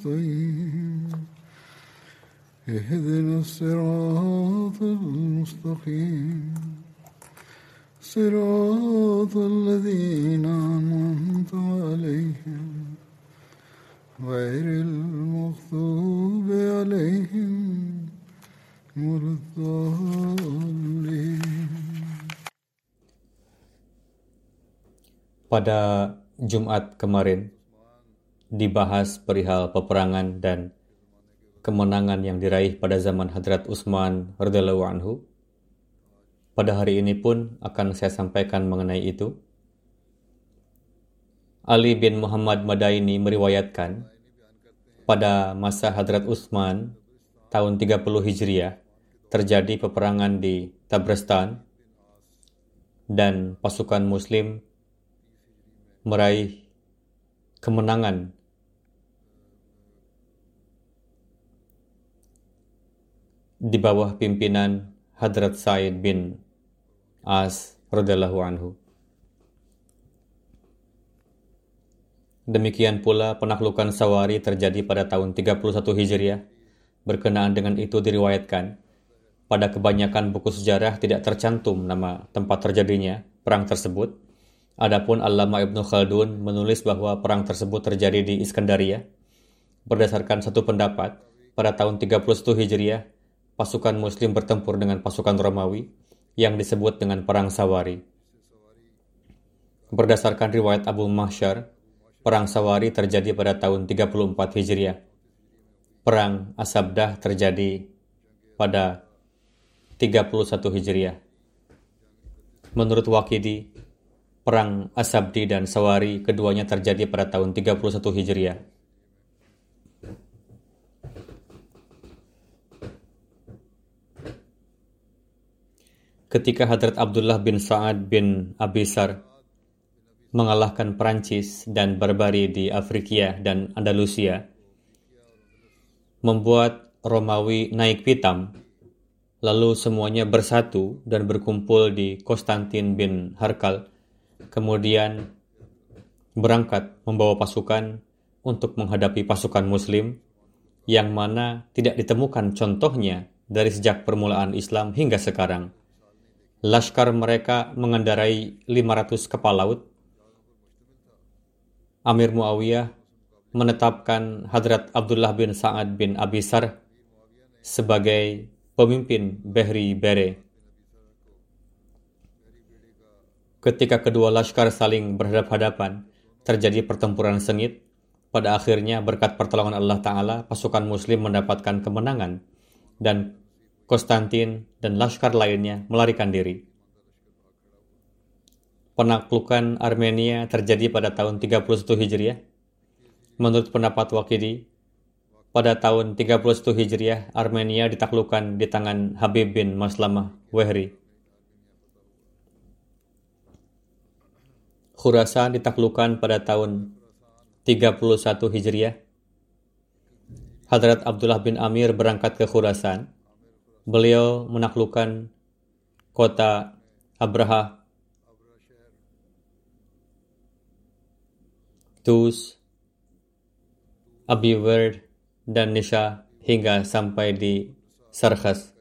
نستعين اهدنا الصراط المستقيم. صراط الذين أنعمت عليهم. غير المغضوب عليهم ولا Pada Jumat kemarin dibahas perihal peperangan dan kemenangan yang diraih pada zaman Hadrat Utsman radhiyallahu anhu. Pada hari ini pun akan saya sampaikan mengenai itu. Ali bin Muhammad Madaini meriwayatkan pada masa Hadrat Utsman tahun 30 Hijriah terjadi peperangan di Tabrestan dan pasukan muslim meraih kemenangan di bawah pimpinan Hadrat Said bin As radhiyallahu anhu. Demikian pula penaklukan Sawari terjadi pada tahun 31 Hijriah. Berkenaan dengan itu diriwayatkan, pada kebanyakan buku sejarah tidak tercantum nama tempat terjadinya perang tersebut. Adapun Allama Ibnu Khaldun menulis bahwa perang tersebut terjadi di Iskandaria. Berdasarkan satu pendapat, pada tahun 31 Hijriah, pasukan muslim bertempur dengan pasukan Romawi yang disebut dengan Perang Sawari. Berdasarkan riwayat Abu Mahsyar, Perang Sawari terjadi pada tahun 34 Hijriah. Perang Asabdah terjadi pada 31 Hijriah. Menurut Wakidi, Perang Asabdi dan Sawari keduanya terjadi pada tahun 31 Hijriah. Ketika Hadrat Abdullah bin Sa'ad bin Abisar mengalahkan Perancis dan Barbari di Afrikia dan Andalusia, membuat Romawi naik pitam, lalu semuanya bersatu dan berkumpul di Konstantin bin Harkal, kemudian berangkat membawa pasukan untuk menghadapi pasukan Muslim, yang mana tidak ditemukan contohnya dari sejak permulaan Islam hingga sekarang. Laskar mereka mengendarai 500 kapal laut. Amir Muawiyah menetapkan Hadrat Abdullah bin Sa'ad bin Abisar sebagai pemimpin Behri Bere. Ketika kedua laskar saling berhadap-hadapan, terjadi pertempuran sengit. Pada akhirnya, berkat pertolongan Allah Ta'ala, pasukan muslim mendapatkan kemenangan dan Konstantin dan laskar lainnya melarikan diri. Penaklukan Armenia terjadi pada tahun 31 Hijriah. Menurut pendapat Wakidi, pada tahun 31 Hijriah, Armenia ditaklukkan di tangan Habib bin Maslamah Wehri. Khurasan ditaklukkan pada tahun 31 Hijriah. Hadrat Abdullah bin Amir berangkat ke Khurasan beliau menaklukkan kota Abraha, Tus, Abiwerd, dan Nisha hingga sampai di Sarkhas.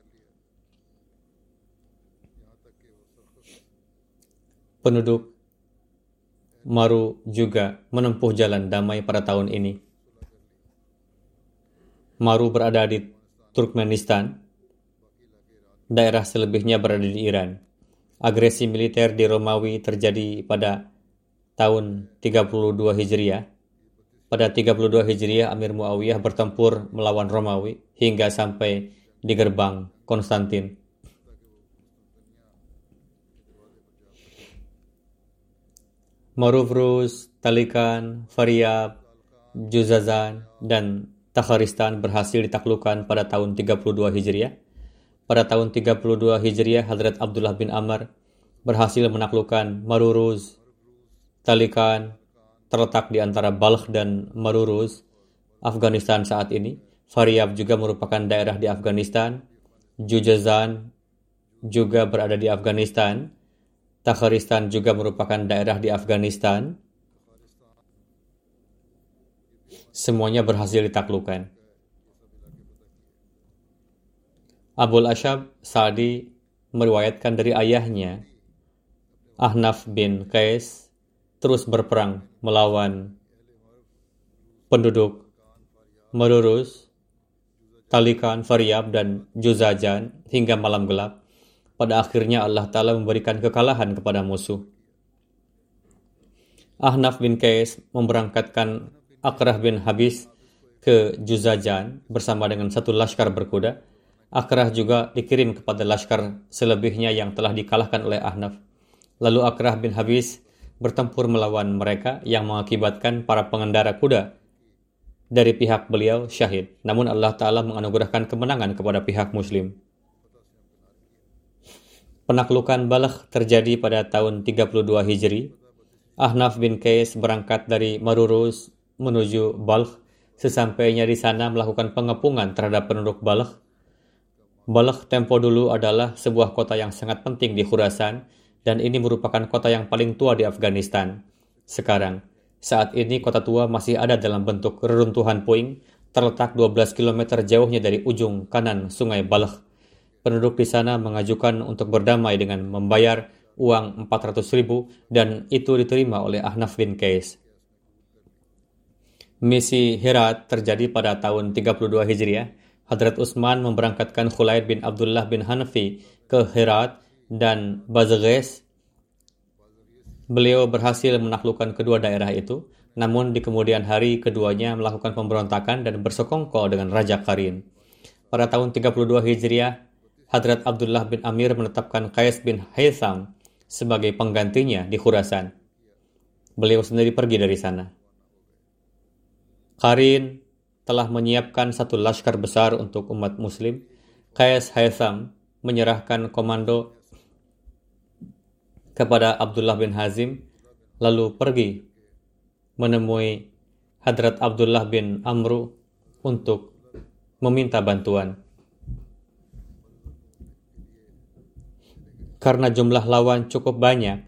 Penduduk Maru juga menempuh jalan damai pada tahun ini. Maru berada di Turkmenistan. Daerah selebihnya berada di Iran. Agresi militer di Romawi terjadi pada tahun 32 Hijriah. Pada 32 Hijriah, Amir Muawiyah bertempur melawan Romawi hingga sampai di gerbang Konstantin. Maruvrus, Talikan, Faryab, Juzazan, dan Takharistan berhasil ditaklukkan pada tahun 32 Hijriah. Pada tahun 32 Hijriah, Hadrat Abdullah bin Amr berhasil menaklukkan Maruruz, Talikan, terletak di antara Balkh dan Maruruz, Afghanistan saat ini. Faryab juga merupakan daerah di Afghanistan. Jujazan juga berada di Afghanistan. Takharistan juga merupakan daerah di Afghanistan. semuanya berhasil ditaklukkan. Abul Ashab Sa'di meriwayatkan dari ayahnya, Ahnaf bin Qais terus berperang melawan penduduk Merurus, Talikan, Faryab, dan Juzajan hingga malam gelap. Pada akhirnya Allah Ta'ala memberikan kekalahan kepada musuh. Ahnaf bin Qais memberangkatkan Akrah bin Habis ke Juzajan bersama dengan satu laskar berkuda. Akrah juga dikirim kepada laskar selebihnya yang telah dikalahkan oleh Ahnaf. Lalu Akrah bin Habis bertempur melawan mereka yang mengakibatkan para pengendara kuda dari pihak beliau syahid. Namun Allah Ta'ala menganugerahkan kemenangan kepada pihak muslim. Penaklukan Balakh terjadi pada tahun 32 Hijri. Ahnaf bin Qais berangkat dari Marurus menuju Balkh. Sesampainya di sana melakukan pengepungan terhadap penduduk Balkh. Balkh tempo dulu adalah sebuah kota yang sangat penting di Khurasan dan ini merupakan kota yang paling tua di Afghanistan. Sekarang, saat ini kota tua masih ada dalam bentuk reruntuhan puing, terletak 12 km jauhnya dari ujung kanan sungai Balkh. Penduduk di sana mengajukan untuk berdamai dengan membayar uang 400 ribu dan itu diterima oleh Ahnaf bin Qais. Misi Herat terjadi pada tahun 32 Hijriah. Hadrat Utsman memberangkatkan Khulaid bin Abdullah bin Hanafi ke Herat dan Bazaghes. Beliau berhasil menaklukkan kedua daerah itu, namun di kemudian hari keduanya melakukan pemberontakan dan bersekongkol dengan Raja Karin. Pada tahun 32 Hijriah, Hadrat Abdullah bin Amir menetapkan Qais bin Haytham sebagai penggantinya di Khurasan. Beliau sendiri pergi dari sana. Karin telah menyiapkan satu laskar besar untuk umat muslim. Qais Haytham menyerahkan komando kepada Abdullah bin Hazim lalu pergi menemui Hadrat Abdullah bin Amru untuk meminta bantuan. Karena jumlah lawan cukup banyak,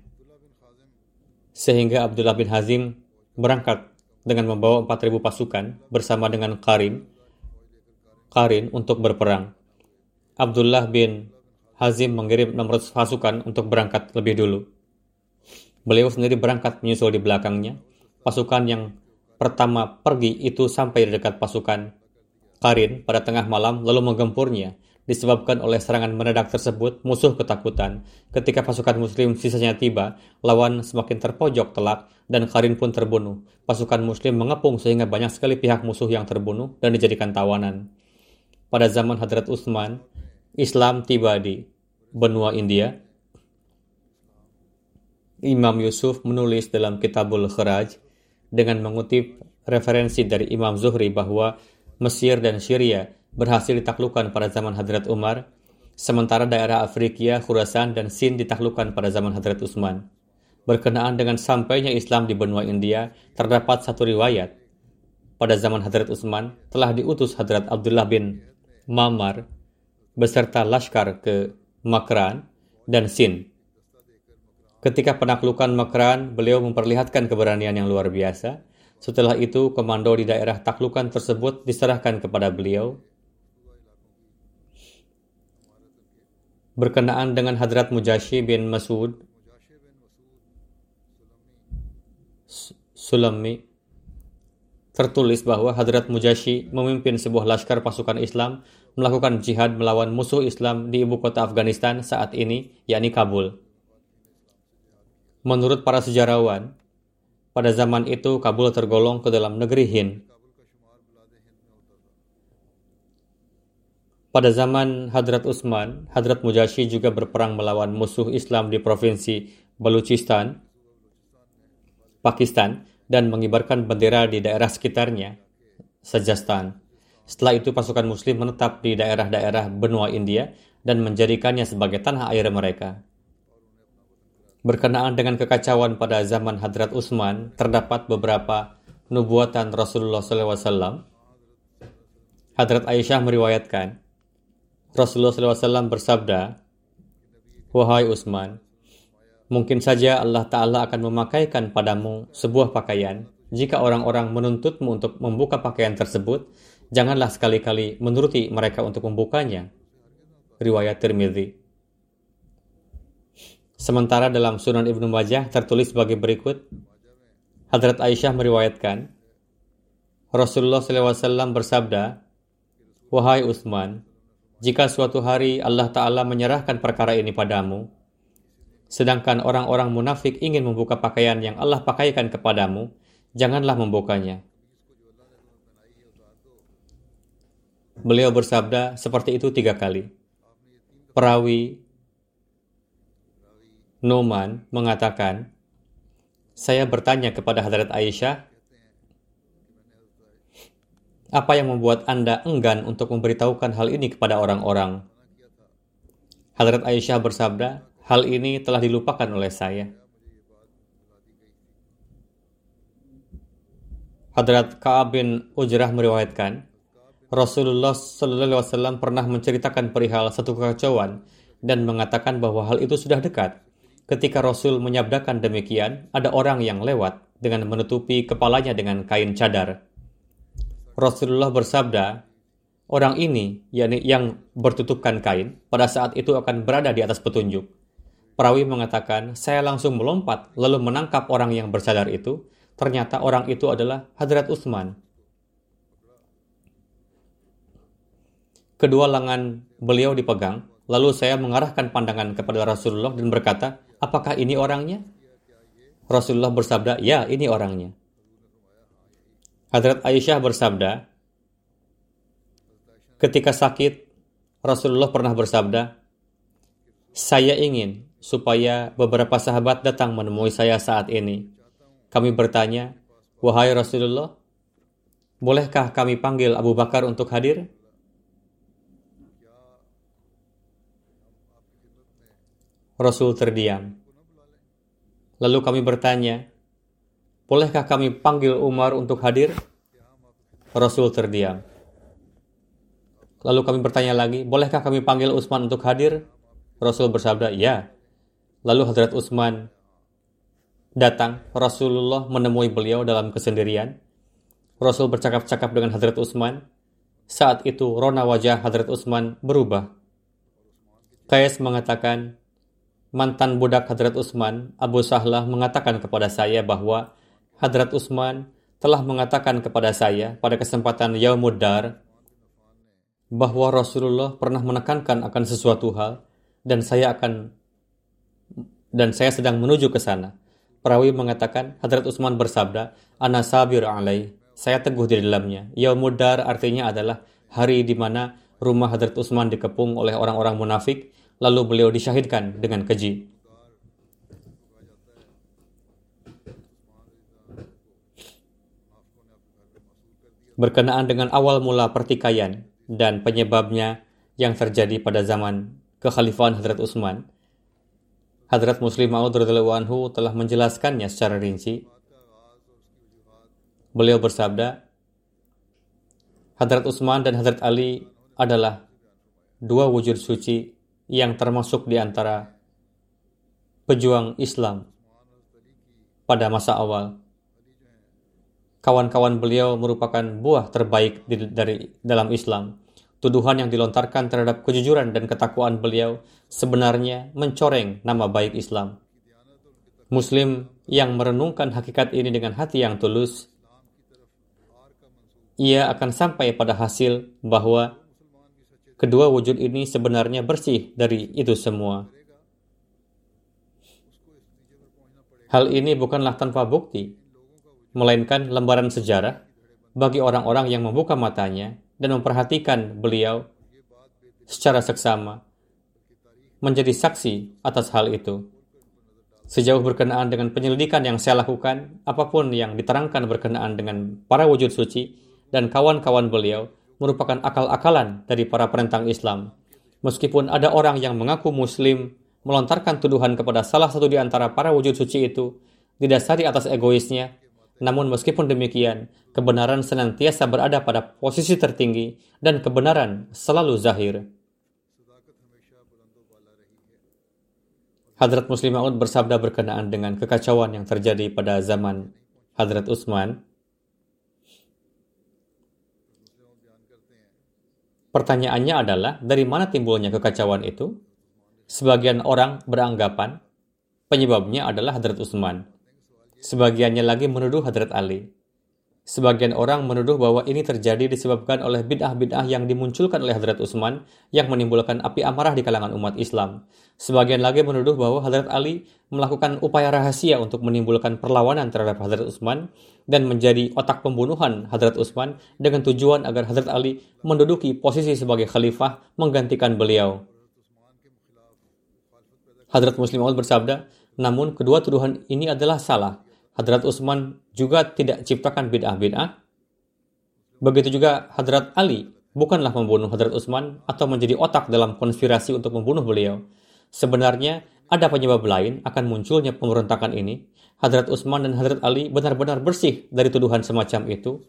sehingga Abdullah bin Hazim berangkat dengan membawa 4.000 pasukan bersama dengan Karin, Karin untuk berperang. Abdullah bin Hazim mengirim 600 pasukan untuk berangkat lebih dulu. Beliau sendiri berangkat menyusul di belakangnya. Pasukan yang pertama pergi itu sampai dekat pasukan Karin pada tengah malam lalu menggempurnya disebabkan oleh serangan mendadak tersebut, musuh ketakutan. Ketika pasukan muslim sisanya tiba, lawan semakin terpojok telak dan Karin pun terbunuh. Pasukan muslim mengepung sehingga banyak sekali pihak musuh yang terbunuh dan dijadikan tawanan. Pada zaman Hadrat Utsman, Islam tiba di benua India. Imam Yusuf menulis dalam Kitabul Kharaj dengan mengutip referensi dari Imam Zuhri bahwa Mesir dan Syria berhasil ditaklukkan pada zaman Hadrat Umar, sementara daerah Afrikia, Khurasan, dan Sind ditaklukkan pada zaman Hadrat Utsman. Berkenaan dengan sampainya Islam di benua India, terdapat satu riwayat. Pada zaman Hadrat Utsman, telah diutus Hadrat Abdullah bin Mamar beserta Lashkar ke Makran dan Sind. Ketika penaklukan Makran, beliau memperlihatkan keberanian yang luar biasa. Setelah itu, komando di daerah taklukan tersebut diserahkan kepada beliau berkenaan dengan Hadrat Mujashi bin Masud Sulami tertulis bahwa Hadrat Mujashi memimpin sebuah laskar pasukan Islam melakukan jihad melawan musuh Islam di ibu kota Afghanistan saat ini, yakni Kabul. Menurut para sejarawan, pada zaman itu Kabul tergolong ke dalam negeri Hind. Pada zaman Hadrat Utsman, Hadrat Mujashi juga berperang melawan musuh Islam di provinsi Baluchistan, Pakistan, dan mengibarkan bendera di daerah sekitarnya, Sajastan. Setelah itu pasukan muslim menetap di daerah-daerah benua India dan menjadikannya sebagai tanah air mereka. Berkenaan dengan kekacauan pada zaman Hadrat Utsman, terdapat beberapa nubuatan Rasulullah SAW. Hadrat Aisyah meriwayatkan, Rasulullah SAW bersabda, Wahai Utsman, mungkin saja Allah Ta'ala akan memakaikan padamu sebuah pakaian. Jika orang-orang menuntutmu untuk membuka pakaian tersebut, janganlah sekali-kali menuruti mereka untuk membukanya. Riwayat Tirmidzi. Sementara dalam Sunan Ibnu Majah tertulis sebagai berikut, Hadrat Aisyah meriwayatkan, Rasulullah SAW bersabda, Wahai Utsman, jika suatu hari Allah Ta'ala menyerahkan perkara ini padamu, sedangkan orang-orang munafik ingin membuka pakaian yang Allah pakaikan kepadamu, janganlah membukanya. Beliau bersabda seperti itu tiga kali. Perawi Noman mengatakan, saya bertanya kepada Hadrat Aisyah, apa yang membuat Anda enggan untuk memberitahukan hal ini kepada orang-orang? Hadrat Aisyah bersabda, hal ini telah dilupakan oleh saya. Hadrat Ka'ab bin Ujrah meriwayatkan, Rasulullah SAW pernah menceritakan perihal satu kekacauan dan mengatakan bahwa hal itu sudah dekat. Ketika Rasul menyabdakan demikian, ada orang yang lewat dengan menutupi kepalanya dengan kain cadar. Rasulullah bersabda, orang ini yakni yang bertutupkan kain pada saat itu akan berada di atas petunjuk. Perawi mengatakan, saya langsung melompat lalu menangkap orang yang bersadar itu. Ternyata orang itu adalah Hadrat Utsman. Kedua lengan beliau dipegang, lalu saya mengarahkan pandangan kepada Rasulullah dan berkata, apakah ini orangnya? Rasulullah bersabda, ya ini orangnya. Hadrat Aisyah bersabda, ketika sakit, Rasulullah pernah bersabda, saya ingin supaya beberapa sahabat datang menemui saya saat ini. Kami bertanya, wahai Rasulullah, bolehkah kami panggil Abu Bakar untuk hadir? Rasul terdiam. Lalu kami bertanya, Bolehkah kami panggil Umar untuk hadir? Rasul terdiam. Lalu kami bertanya lagi, bolehkah kami panggil Utsman untuk hadir? Rasul bersabda, ya. Lalu Hadrat Utsman datang. Rasulullah menemui beliau dalam kesendirian. Rasul bercakap-cakap dengan Hadrat Utsman. Saat itu rona wajah Hadrat Utsman berubah. Kais mengatakan, mantan budak Hadrat Utsman, Abu Sahlah mengatakan kepada saya bahwa Hadrat Utsman telah mengatakan kepada saya pada kesempatan Yaumuddar bahwa Rasulullah pernah menekankan akan sesuatu hal dan saya akan dan saya sedang menuju ke sana. Perawi mengatakan Hadrat Utsman bersabda, "Ana sabir alai." Saya teguh di dalamnya. Yaumuddar artinya adalah hari di mana rumah Hadrat Utsman dikepung oleh orang-orang munafik, lalu beliau disyahidkan dengan keji. Berkenaan dengan awal mula pertikaian dan penyebabnya yang terjadi pada zaman kekhalifahan Hadrat Utsman. Hadrat Muslim Maud anhu telah menjelaskannya secara rinci. Beliau bersabda, Hadrat Utsman dan Hadrat Ali adalah dua wujud suci yang termasuk di antara pejuang Islam pada masa awal kawan-kawan beliau merupakan buah terbaik di, dari dalam Islam. Tuduhan yang dilontarkan terhadap kejujuran dan ketakwaan beliau sebenarnya mencoreng nama baik Islam. Muslim yang merenungkan hakikat ini dengan hati yang tulus ia akan sampai pada hasil bahwa kedua wujud ini sebenarnya bersih dari itu semua. Hal ini bukanlah tanpa bukti, melainkan lembaran sejarah bagi orang-orang yang membuka matanya dan memperhatikan beliau secara seksama, menjadi saksi atas hal itu. Sejauh berkenaan dengan penyelidikan yang saya lakukan, apa pun yang diterangkan berkenaan dengan para wujud suci dan kawan-kawan beliau merupakan akal-akalan dari para perintah Islam. Meskipun ada orang yang mengaku muslim melontarkan tuduhan kepada salah satu di antara para wujud suci itu didasari atas egoisnya. Namun meskipun demikian, kebenaran senantiasa berada pada posisi tertinggi dan kebenaran selalu zahir. Hadrat Muslim Maud bersabda berkenaan dengan kekacauan yang terjadi pada zaman Hadrat Utsman. Pertanyaannya adalah, dari mana timbulnya kekacauan itu? Sebagian orang beranggapan penyebabnya adalah Hadrat Utsman. Sebagiannya lagi menuduh Hadrat Ali. Sebagian orang menuduh bahwa ini terjadi disebabkan oleh bid'ah-bid'ah yang dimunculkan oleh Hadrat Utsman yang menimbulkan api amarah di kalangan umat Islam. Sebagian lagi menuduh bahwa Hadrat Ali melakukan upaya rahasia untuk menimbulkan perlawanan terhadap Hadrat Utsman dan menjadi otak pembunuhan Hadrat Utsman dengan tujuan agar Hadrat Ali menduduki posisi sebagai khalifah menggantikan beliau. Hadrat Muslim Maud bersabda, namun kedua tuduhan ini adalah salah. Hadrat Utsman juga tidak ciptakan bid'ah-bid'ah. Begitu juga Hadrat Ali bukanlah membunuh Hadrat Utsman atau menjadi otak dalam konspirasi untuk membunuh beliau. Sebenarnya ada penyebab lain akan munculnya pemberontakan ini. Hadrat Utsman dan Hadrat Ali benar-benar bersih dari tuduhan semacam itu.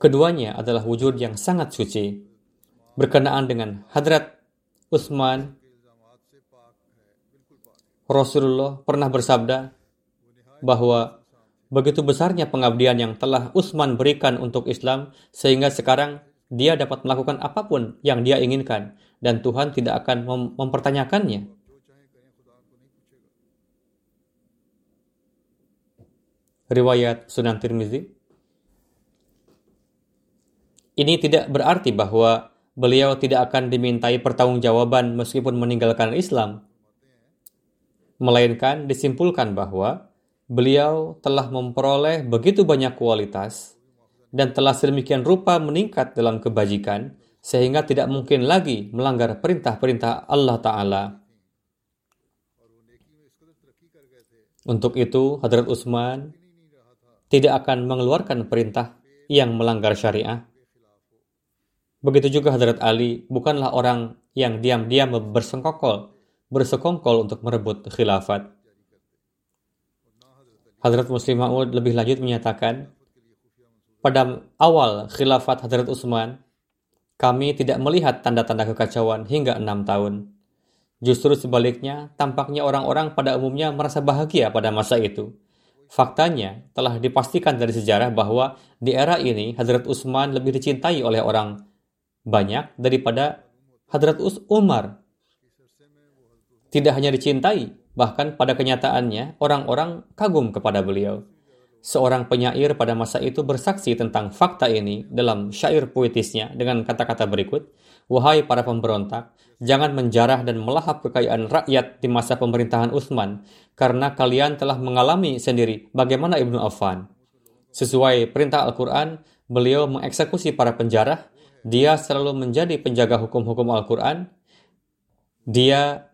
Keduanya adalah wujud yang sangat suci. Berkenaan dengan Hadrat Utsman Rasulullah pernah bersabda bahwa begitu besarnya pengabdian yang telah Utsman berikan untuk Islam sehingga sekarang dia dapat melakukan apa pun yang dia inginkan dan Tuhan tidak akan mem mempertanyakannya. Riwayat Sunan Tirmizi Ini tidak berarti bahwa beliau tidak akan dimintai pertanggungjawaban meskipun meninggalkan Islam melainkan disimpulkan bahwa beliau telah memperoleh begitu banyak kualitas dan telah sedemikian rupa meningkat dalam kebajikan sehingga tidak mungkin lagi melanggar perintah-perintah Allah Ta'ala. Untuk itu, Hadrat Utsman tidak akan mengeluarkan perintah yang melanggar syariah. Begitu juga Hadrat Ali bukanlah orang yang diam-diam bersengkokol bersekongkol untuk merebut khilafat. Hadrat Muslim Ma'ud lebih lanjut menyatakan, pada awal khilafat Hadrat Utsman, kami tidak melihat tanda-tanda kekacauan hingga enam tahun. Justru sebaliknya, tampaknya orang-orang pada umumnya merasa bahagia pada masa itu. Faktanya, telah dipastikan dari sejarah bahwa di era ini Hadrat Utsman lebih dicintai oleh orang banyak daripada Hadrat Us Umar tidak hanya dicintai, bahkan pada kenyataannya orang-orang kagum kepada beliau. Seorang penyair pada masa itu bersaksi tentang fakta ini dalam syair puitisnya dengan kata-kata berikut, Wahai para pemberontak, jangan menjarah dan melahap kekayaan rakyat di masa pemerintahan Utsman, karena kalian telah mengalami sendiri bagaimana Ibnu Affan. Sesuai perintah Al-Quran, beliau mengeksekusi para penjarah, dia selalu menjadi penjaga hukum-hukum Al-Quran, dia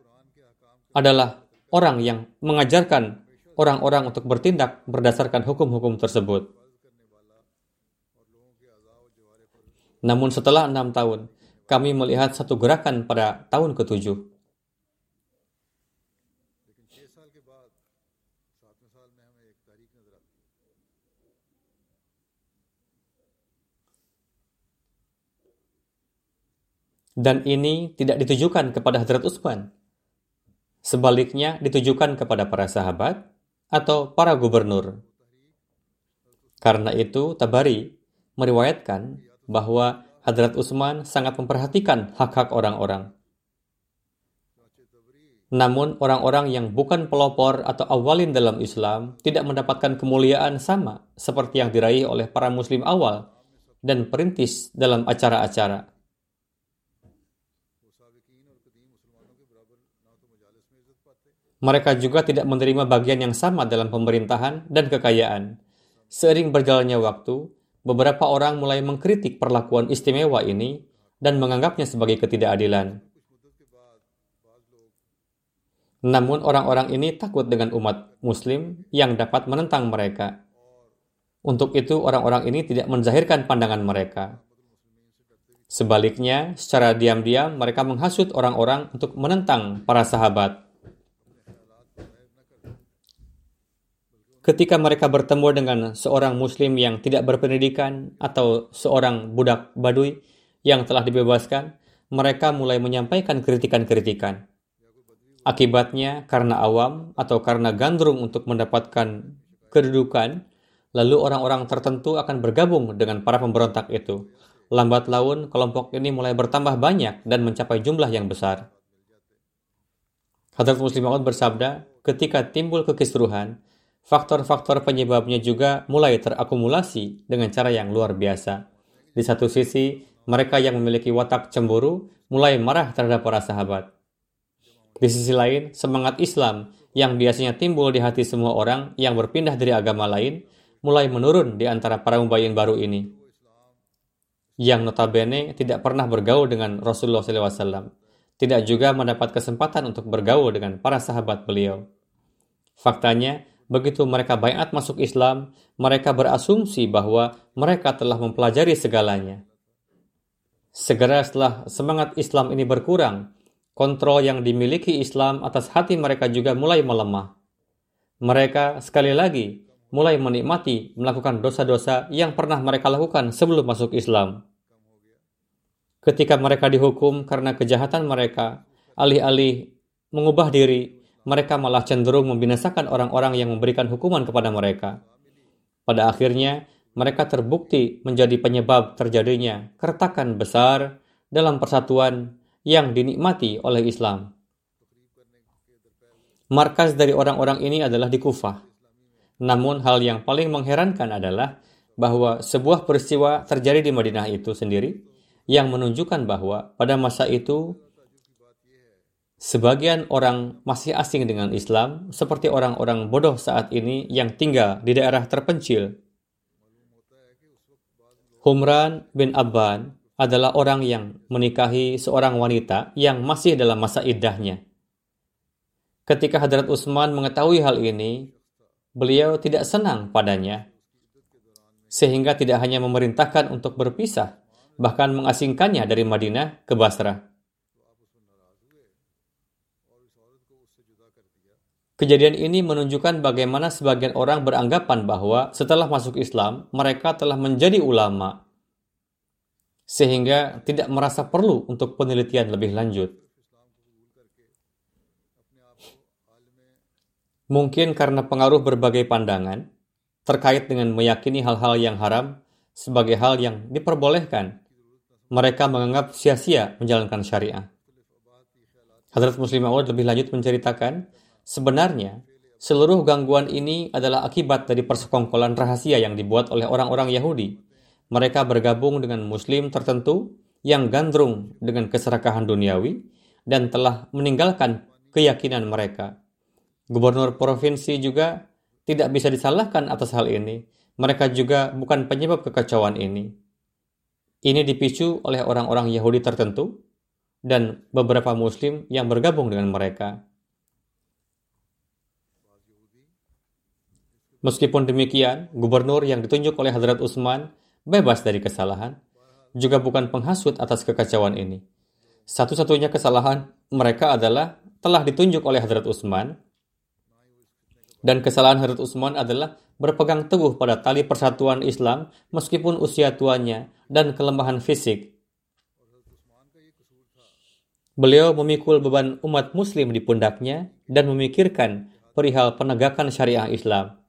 adalah orang yang mengajarkan orang-orang untuk bertindak berdasarkan hukum-hukum tersebut. Namun setelah enam tahun, kami melihat satu gerakan pada tahun ketujuh. Dan ini tidak ditujukan kepada Hadrat Utsman, Sebaliknya ditujukan kepada para sahabat atau para gubernur. Karena itu, Tabari meriwayatkan bahwa Hadrat Utsman sangat memperhatikan hak-hak orang-orang. Namun, orang-orang yang bukan pelopor atau awalin dalam Islam tidak mendapatkan kemuliaan sama seperti yang diraih oleh para muslim awal dan perintis dalam acara-acara. Mereka juga tidak menerima bagian yang sama dalam pemerintahan dan kekayaan. Seiring berjalannya waktu, beberapa orang mulai mengkritik perlakuan istimewa ini dan menganggapnya sebagai ketidakadilan. Namun orang-orang ini takut dengan umat muslim yang dapat menentang mereka. Untuk itu orang-orang ini tidak menzahirkan pandangan mereka. Sebaliknya, secara diam-diam mereka menghasut orang-orang untuk menentang para sahabat. Ketika mereka bertemu dengan seorang muslim yang tidak berpendidikan atau seorang budak badui yang telah dibebaskan, mereka mulai menyampaikan kritikan-kritikan. Akibatnya, karena awam atau karena gandrung untuk mendapatkan kedudukan, lalu orang-orang tertentu akan bergabung dengan para pemberontak itu. Lambat laun, kelompok ini mulai bertambah banyak dan mencapai jumlah yang besar. Hadrat Muslim Maud bersabda, ketika timbul kekisruhan, faktor-faktor penyebabnya juga mulai terakumulasi dengan cara yang luar biasa. Di satu sisi, mereka yang memiliki watak cemburu mulai marah terhadap para sahabat. Di sisi lain, semangat Islam yang biasanya timbul di hati semua orang yang berpindah dari agama lain mulai menurun di antara para mubayin baru ini. Yang notabene tidak pernah bergaul dengan Rasulullah SAW, tidak juga mendapat kesempatan untuk bergaul dengan para sahabat beliau. Faktanya, begitu mereka bayat masuk Islam, mereka berasumsi bahwa mereka telah mempelajari segalanya. Segera setelah semangat Islam ini berkurang, kontrol yang dimiliki Islam atas hati mereka juga mulai melemah. Mereka sekali lagi mulai menikmati melakukan dosa-dosa yang pernah mereka lakukan sebelum masuk Islam. Ketika mereka dihukum karena kejahatan mereka, alih-alih mengubah diri, mereka malah cenderung membinasakan orang-orang yang memberikan hukuman kepada mereka. Pada akhirnya, mereka terbukti menjadi penyebab terjadinya keretakan besar dalam persatuan yang dinikmati oleh Islam. Markas dari orang-orang ini adalah di Kufah. Namun hal yang paling mengherankan adalah bahwa sebuah peristiwa terjadi di Madinah itu sendiri yang menunjukkan bahwa pada masa itu Sebagian orang masih asing dengan Islam, seperti orang-orang bodoh saat ini yang tinggal di daerah terpencil. Humran bin Abban adalah orang yang menikahi seorang wanita yang masih dalam masa iddahnya. Ketika Hadrat Utsman mengetahui hal ini, beliau tidak senang padanya, sehingga tidak hanya memerintahkan untuk berpisah, bahkan mengasingkannya dari Madinah ke Basrah. Kejadian ini menunjukkan bagaimana sebagian orang beranggapan bahwa setelah masuk Islam, mereka telah menjadi ulama, sehingga tidak merasa perlu untuk penelitian lebih lanjut. Mungkin karena pengaruh berbagai pandangan terkait dengan meyakini hal-hal yang haram sebagai hal yang diperbolehkan, mereka menganggap sia-sia menjalankan syariah. Hadrat Muslim Maud lebih lanjut menceritakan Sebenarnya, seluruh gangguan ini adalah akibat dari persekongkolan rahasia yang dibuat oleh orang-orang Yahudi. Mereka bergabung dengan Muslim tertentu yang gandrung dengan keserakahan duniawi dan telah meninggalkan keyakinan mereka. Gubernur provinsi juga tidak bisa disalahkan atas hal ini. Mereka juga bukan penyebab kekacauan ini. Ini dipicu oleh orang-orang Yahudi tertentu dan beberapa Muslim yang bergabung dengan mereka. Meskipun demikian, gubernur yang ditunjuk oleh Hadrat Utsman bebas dari kesalahan, juga bukan penghasut atas kekacauan ini. Satu-satunya kesalahan mereka adalah telah ditunjuk oleh Hadrat Utsman dan kesalahan Hadrat Utsman adalah berpegang teguh pada tali persatuan Islam meskipun usia tuanya dan kelemahan fisik. Beliau memikul beban umat muslim di pundaknya dan memikirkan perihal penegakan syariah Islam.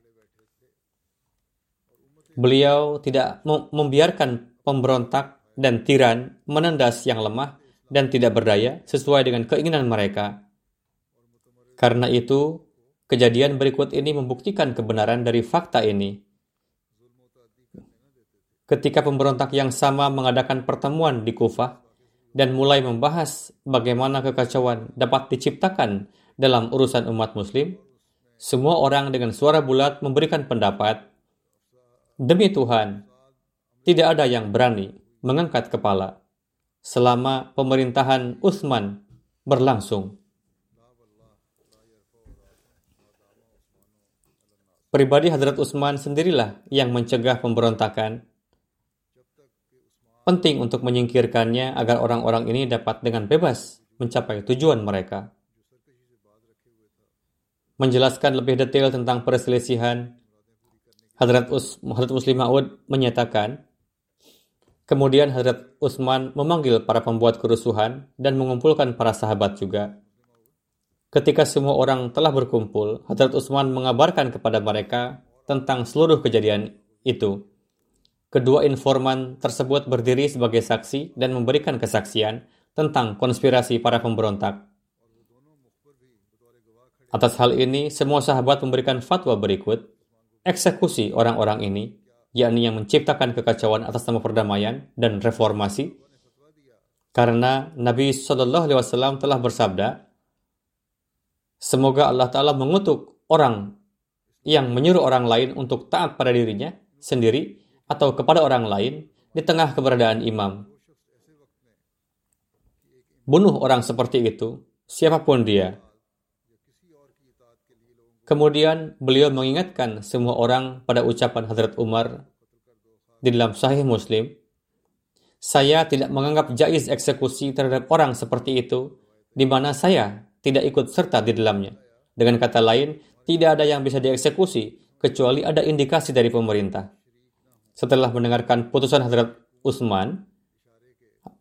Beliau tidak membiarkan pemberontak dan tiran menendas yang lemah dan tidak berdaya sesuai dengan keinginan mereka. Karena itu, kejadian berikut ini membuktikan kebenaran dari fakta ini. ketika pemberontak yang sama mengadakan pertemuan di Kufah dan mulai membahas bagaimana kekacauan dapat diciptakan dalam urusan umat muslim, semua orang dengan suara bulat memberikan pendapat, Demi Tuhan, tidak ada yang berani mengangkat kepala selama pemerintahan Utsman berlangsung. Pribadi Hadrat Utsman sendirilah yang mencegah pemberontakan. Penting untuk menyingkirkannya agar orang-orang ini dapat dengan bebas mencapai tujuan mereka. Menjelaskan lebih detail tentang perselisihan, Hadrat, Us, Hadrat Muslim Ma'ud menyatakan, kemudian Hadrat Utsman memanggil para pembuat kerusuhan dan mengumpulkan para sahabat juga. Ketika semua orang telah berkumpul, Hadrat Utsman mengabarkan kepada mereka tentang seluruh kejadian itu. Kedua informan tersebut berdiri sebagai saksi dan memberikan kesaksian tentang konspirasi para pemberontak. Atas hal ini, semua sahabat memberikan fatwa berikut, eksekusi orang-orang ini, yakni yang menciptakan kekacauan atas nama perdamaian dan reformasi, karena Nabi Shallallahu Alaihi Wasallam telah bersabda, Semoga Allah Ta'ala mengutuk orang yang menyuruh orang lain untuk taat pada dirinya sendiri atau kepada orang lain di tengah keberadaan imam. Bunuh orang seperti itu, siapa pun dia. Kemudian beliau mengingatkan semua orang pada ucapan Hadrat Umar di dalam Sahih Muslim, saya tidak menganggap jais eksekusi terhadap orang seperti itu, di mana saya tidak ikut serta di dalamnya. Dengan kata lain, tidak ada yang bisa dieksekusi kecuali ada indikasi dari pemerintah. Setelah mendengarkan putusan Hadrat Utsman,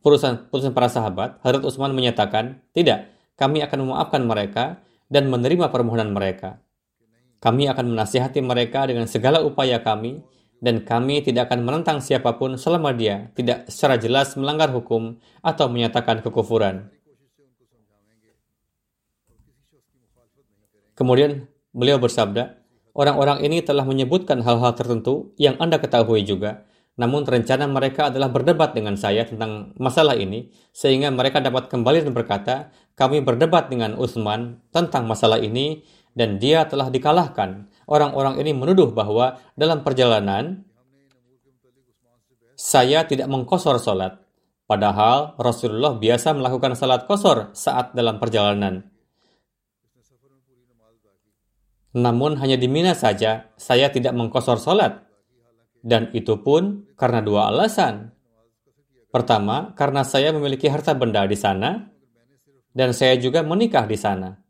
putusan, putusan para sahabat, Hadrat Utsman menyatakan, tidak, kami akan memaafkan mereka dan menerima permohonan mereka. Kami akan menasihati mereka dengan segala upaya kami dan kami tidak akan menentang siapa pun selama dia tidak secara jelas melanggar hukum atau menyatakan kekufuran. Kemudian beliau bersabda, orang-orang ini telah menyebutkan hal-hal tertentu yang Anda ketahui juga, namun rencana mereka adalah berdebat dengan saya tentang masalah ini, sehingga mereka dapat kembali dan berkata, kami berdebat dengan Utsman tentang masalah ini, dan dia telah dikalahkan. Orang-orang ini menuduh bahwa dalam perjalanan, saya tidak mengkosor sholat. Padahal Rasulullah biasa melakukan salat kosor saat dalam perjalanan. Namun hanya di Mina saja saya tidak mengkosor sholat. Dan itu pun karena dua alasan. Pertama, karena saya memiliki harta benda di sana, dan saya juga menikah di sana.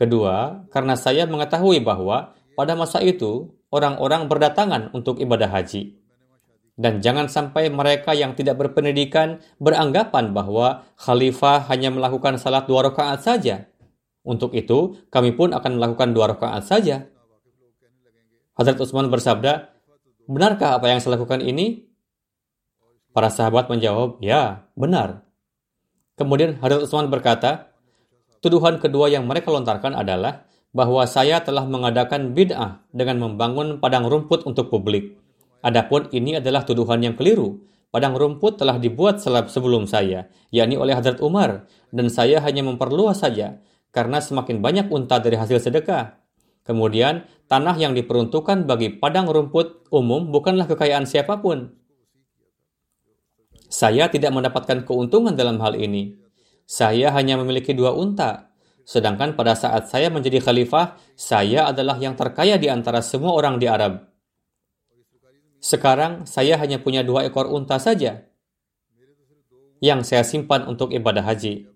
Kedua, karena saya mengetahui bahwa pada masa itu orang-orang berdatangan untuk ibadah haji. Dan jangan sampai mereka yang tidak berpendidikan beranggapan bahwa khalifah hanya melakukan salat dua rakaat saja, untuk itu, kami pun akan melakukan dua rakaat saja. Hazrat Utsman bersabda, Benarkah apa yang saya lakukan ini? Para sahabat menjawab, ya, benar. Kemudian Hazrat Utsman berkata, tuduhan kedua yang mereka lontarkan adalah bahwa saya telah mengadakan bid'ah dengan membangun padang rumput untuk publik. Adapun ini adalah tuduhan yang keliru. Padang rumput telah dibuat sebelum saya, yakni oleh Hazrat Umar, dan saya hanya memperluas saja karena semakin banyak unta dari hasil sedekah. Kemudian, tanah yang diperuntukkan bagi padang rumput umum bukanlah kekayaan siapa pun. Saya tidak mendapatkan keuntungan dalam hal ini. Saya hanya memiliki dua unta, sedangkan pada saat saya menjadi khalifah, saya adalah yang terkaya di antara semua orang di Arab. Sekarang saya hanya punya dua ekor unta saja yang saya simpan untuk ibadah haji.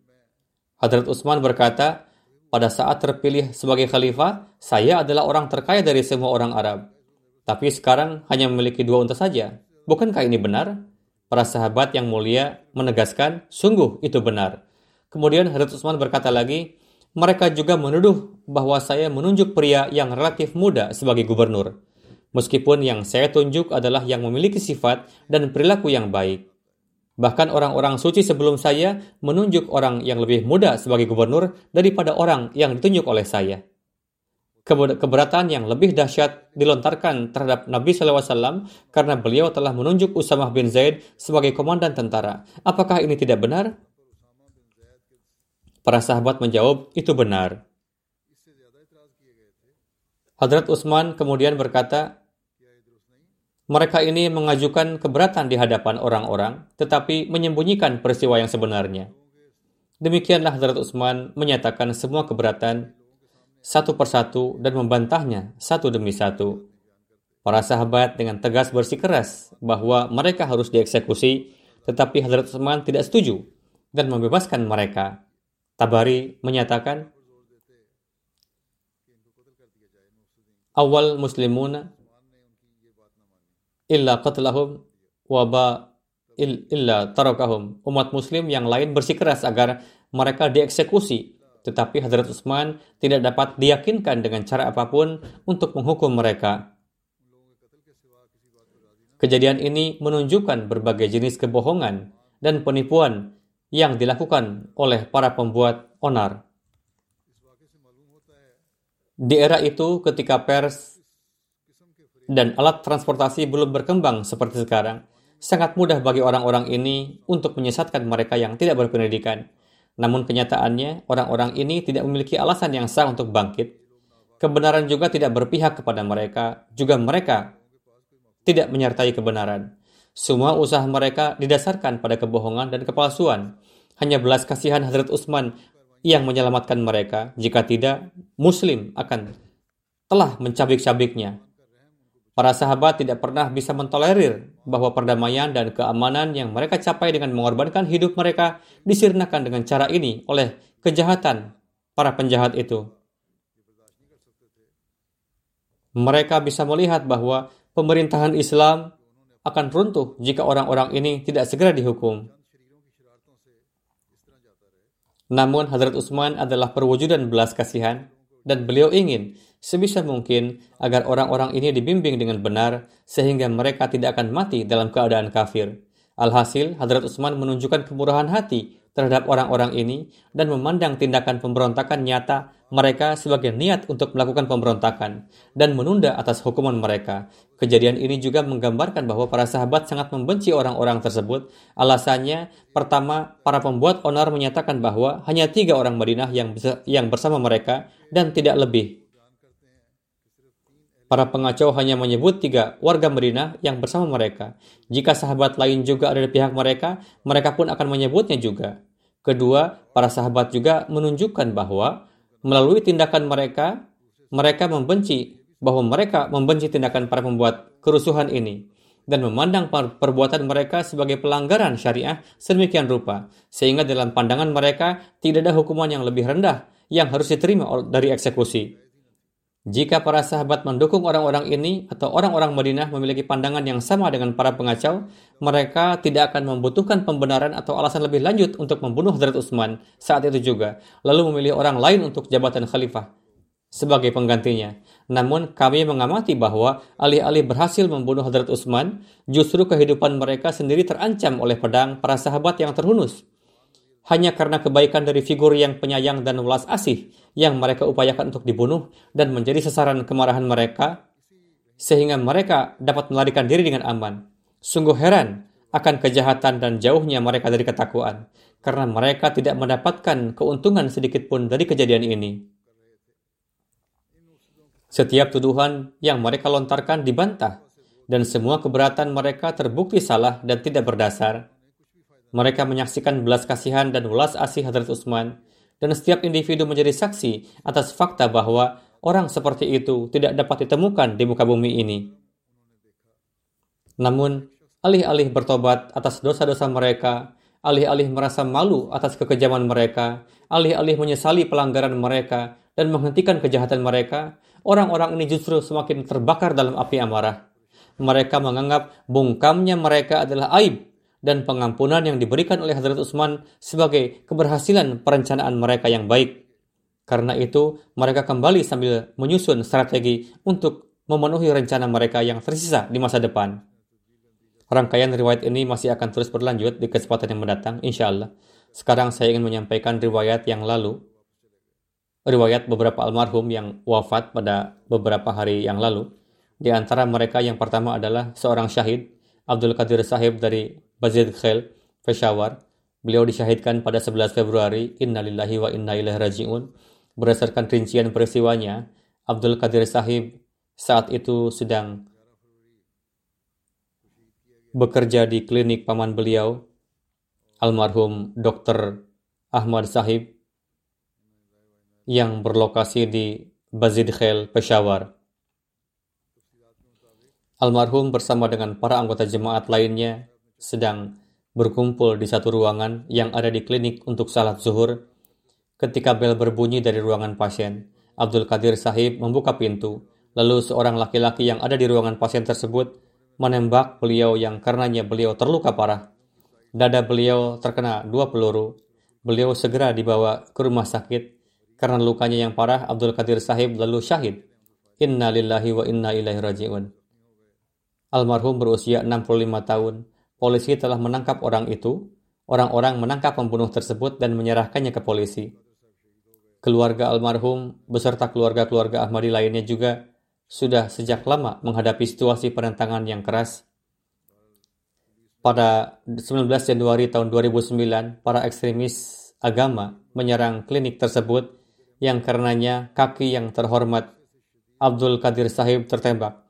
Hadrat Utsman berkata, pada saat terpilih sebagai khalifah, saya adalah orang terkaya dari semua orang Arab. Tapi sekarang hanya memiliki dua unta saja. Bukankah ini benar? Para sahabat yang mulia menegaskan, sungguh itu benar. Kemudian Hadrat Utsman berkata lagi, mereka juga menuduh bahwa saya menunjuk pria yang relatif muda sebagai gubernur. Meskipun yang saya tunjuk adalah yang memiliki sifat dan perilaku yang baik. Bahkan orang-orang suci sebelum saya menunjuk orang yang lebih muda sebagai gubernur daripada orang yang ditunjuk oleh saya. keberatan yang lebih dahsyat dilontarkan terhadap Nabi SAW karena beliau telah menunjuk Usamah bin Zaid sebagai komandan tentara. Apakah ini tidak benar? Para sahabat menjawab, itu benar. Hadrat Utsman kemudian berkata, mereka ini mengajukan keberatan di hadapan orang-orang, tetapi menyembunyikan peristiwa yang sebenarnya. Demikianlah Hadrat Utsman menyatakan semua keberatan satu persatu dan membantahnya satu demi satu. Para sahabat dengan tegas bersikeras bahwa mereka harus dieksekusi, tetapi Hadrat Utsman tidak setuju dan membebaskan mereka. Tabari menyatakan, awal muslimun illa qatlahum wa ba illa tarakahum. Umat muslim yang lain bersikeras agar mereka dieksekusi, tetapi Hadrat Utsman tidak dapat diyakinkan dengan cara apa pun untuk menghukum mereka. Kejadian ini menunjukkan berbagai jenis kebohongan dan penipuan yang dilakukan oleh para pembuat onar. Di era itu, ketika pers dan alat transportasi belum berkembang seperti sekarang, sangat mudah bagi orang-orang ini untuk menyesatkan mereka yang tidak berpendidikan. Namun kenyataannya, orang-orang ini tidak memiliki alasan yang sah untuk bangkit. Kebenaran juga tidak berpihak kepada mereka, juga mereka tidak menyertai kebenaran. Semua usaha mereka didasarkan pada kebohongan dan kepalsuan. Hanya belas kasihan Hazrat Utsman yang menyelamatkan mereka. Jika tidak, Muslim akan telah mencabik-cabiknya. Para sahabat tidak pernah bisa mentolerir bahwa perdamaian dan keamanan yang mereka capai dengan mengorbankan hidup mereka disirnakan dengan cara ini oleh kejahatan para penjahat itu. Mereka bisa melihat bahwa pemerintahan Islam akan runtuh jika orang-orang ini tidak segera dihukum. Namun Hadrat Utsman adalah perwujudan belas kasihan dan beliau ingin sebisa mungkin agar orang-orang ini dibimbing dengan benar sehingga mereka tidak akan mati dalam keadaan kafir. Alhasil, Hadrat Utsman menunjukkan kemurahan hati terhadap orang-orang ini dan memandang tindakan pemberontakan nyata mereka sebagai niat untuk melakukan pemberontakan dan menunda atas hukuman mereka. Kejadian ini juga menggambarkan bahwa para sahabat sangat membenci orang-orang tersebut. Alasannya, pertama, para pembuat onar menyatakan bahwa hanya tiga orang Madinah yang, yang bersama mereka dan tidak lebih. Para pengacau hanya menyebut tiga warga Madinah yang bersama mereka. Jika sahabat lain juga ada di pihak mereka, mereka pun akan menyebutnya juga. Kedua, para sahabat juga menunjukkan bahwa melalui tindakan mereka, mereka membenci bahwa mereka membenci tindakan para pembuat kerusuhan ini dan memandang perbuatan mereka sebagai pelanggaran syariah sedemikian rupa sehingga dalam pandangan mereka tidak ada hukuman yang lebih rendah yang harus diterima dari eksekusi. Jika para sahabat mendukung orang-orang ini atau orang-orang Madinah memiliki pandangan yang sama dengan para pengacau, mereka tidak akan membutuhkan pembenaran atau alasan lebih lanjut untuk membunuh Hadrat Utsman saat itu juga, lalu memilih orang lain untuk jabatan khalifah sebagai penggantinya. Namun kami mengamati bahwa alih-alih berhasil membunuh Hadrat Utsman, justru kehidupan mereka sendiri terancam oleh pedang para sahabat yang terhunus hanya karena kebaikan dari figur yang penyayang dan welas asih yang mereka upayakan untuk dibunuh dan menjadi sasaran kemarahan mereka, sehingga mereka dapat melarikan diri dengan aman. Sungguh heran akan kejahatan dan jauhnya mereka dari ketakuan, karena mereka tidak mendapatkan keuntungan sedikit pun dari kejadian ini. Setiap tuduhan yang mereka lontarkan dibantah, dan semua keberatan mereka terbukti salah dan tidak berdasar mereka menyaksikan belas kasihan dan welas asih Hadrat Utsman, dan setiap individu menjadi saksi atas fakta bahwa orang seperti itu tidak dapat ditemukan di muka bumi ini. Namun, alih-alih bertobat atas dosa-dosa mereka, alih-alih merasa malu atas kekejaman mereka, alih-alih menyesali pelanggaran mereka, dan menghentikan kejahatan mereka, orang-orang ini justru semakin terbakar dalam api amarah. Mereka menganggap bungkamnya mereka adalah aib dan pengampunan yang diberikan oleh Hadrat Utsman sebagai keberhasilan perencanaan mereka yang baik. Karena itu, mereka kembali sambil menyusun strategi untuk memenuhi rencana mereka yang tersisa di masa depan. Rangkaian riwayat ini masih akan terus berlanjut di kesempatan yang mendatang, insya Allah. Sekarang saya ingin menyampaikan riwayat yang lalu. riwayat beberapa almarhum yang wafat pada beberapa hari yang lalu. Di antara mereka yang pertama adalah seorang syahid, Abdul Qadir Sahib dari Bazid Khel, Peshawar. Beliau disyahidkan pada 11 Februari, innalillahi wa inna ilaihi raji'un. Berdasarkan rincian peristiwanya, Abdul Qadir Sahib saat itu sedang bekerja di klinik paman beliau, almarhum Dr. Ahmad Sahib, yang berlokasi di Bazid Khel, Peshawar. Almarhum bersama dengan para anggota jemaat lainnya sedang berkumpul di satu ruangan yang ada di klinik untuk salat zuhur. Ketika bel berbunyi dari ruangan pasien, Abdul Qadir Sahib membuka pintu, lalu seorang laki-laki yang ada di ruangan pasien tersebut menembak beliau yang karenanya beliau terluka parah. Dada beliau terkena dua peluru. Beliau segera dibawa ke rumah sakit. Karena lukanya yang parah, Abdul Qadir Sahib lalu syahid. Inna lillahi wa inna ilaihi raji'un. Almarhum berusia 65 tahun. Polisi telah menangkap orang itu. Orang-orang menangkap pembunuh tersebut dan menyerahkannya ke polisi. Keluarga almarhum beserta keluarga-keluarga Ahmadi lainnya juga sudah sejak lama menghadapi situasi penentangan yang keras. Pada 19 Januari tahun 2009, para ekstremis agama menyerang klinik tersebut yang karenanya kaki yang terhormat Abdul Qadir Sahib tertembak.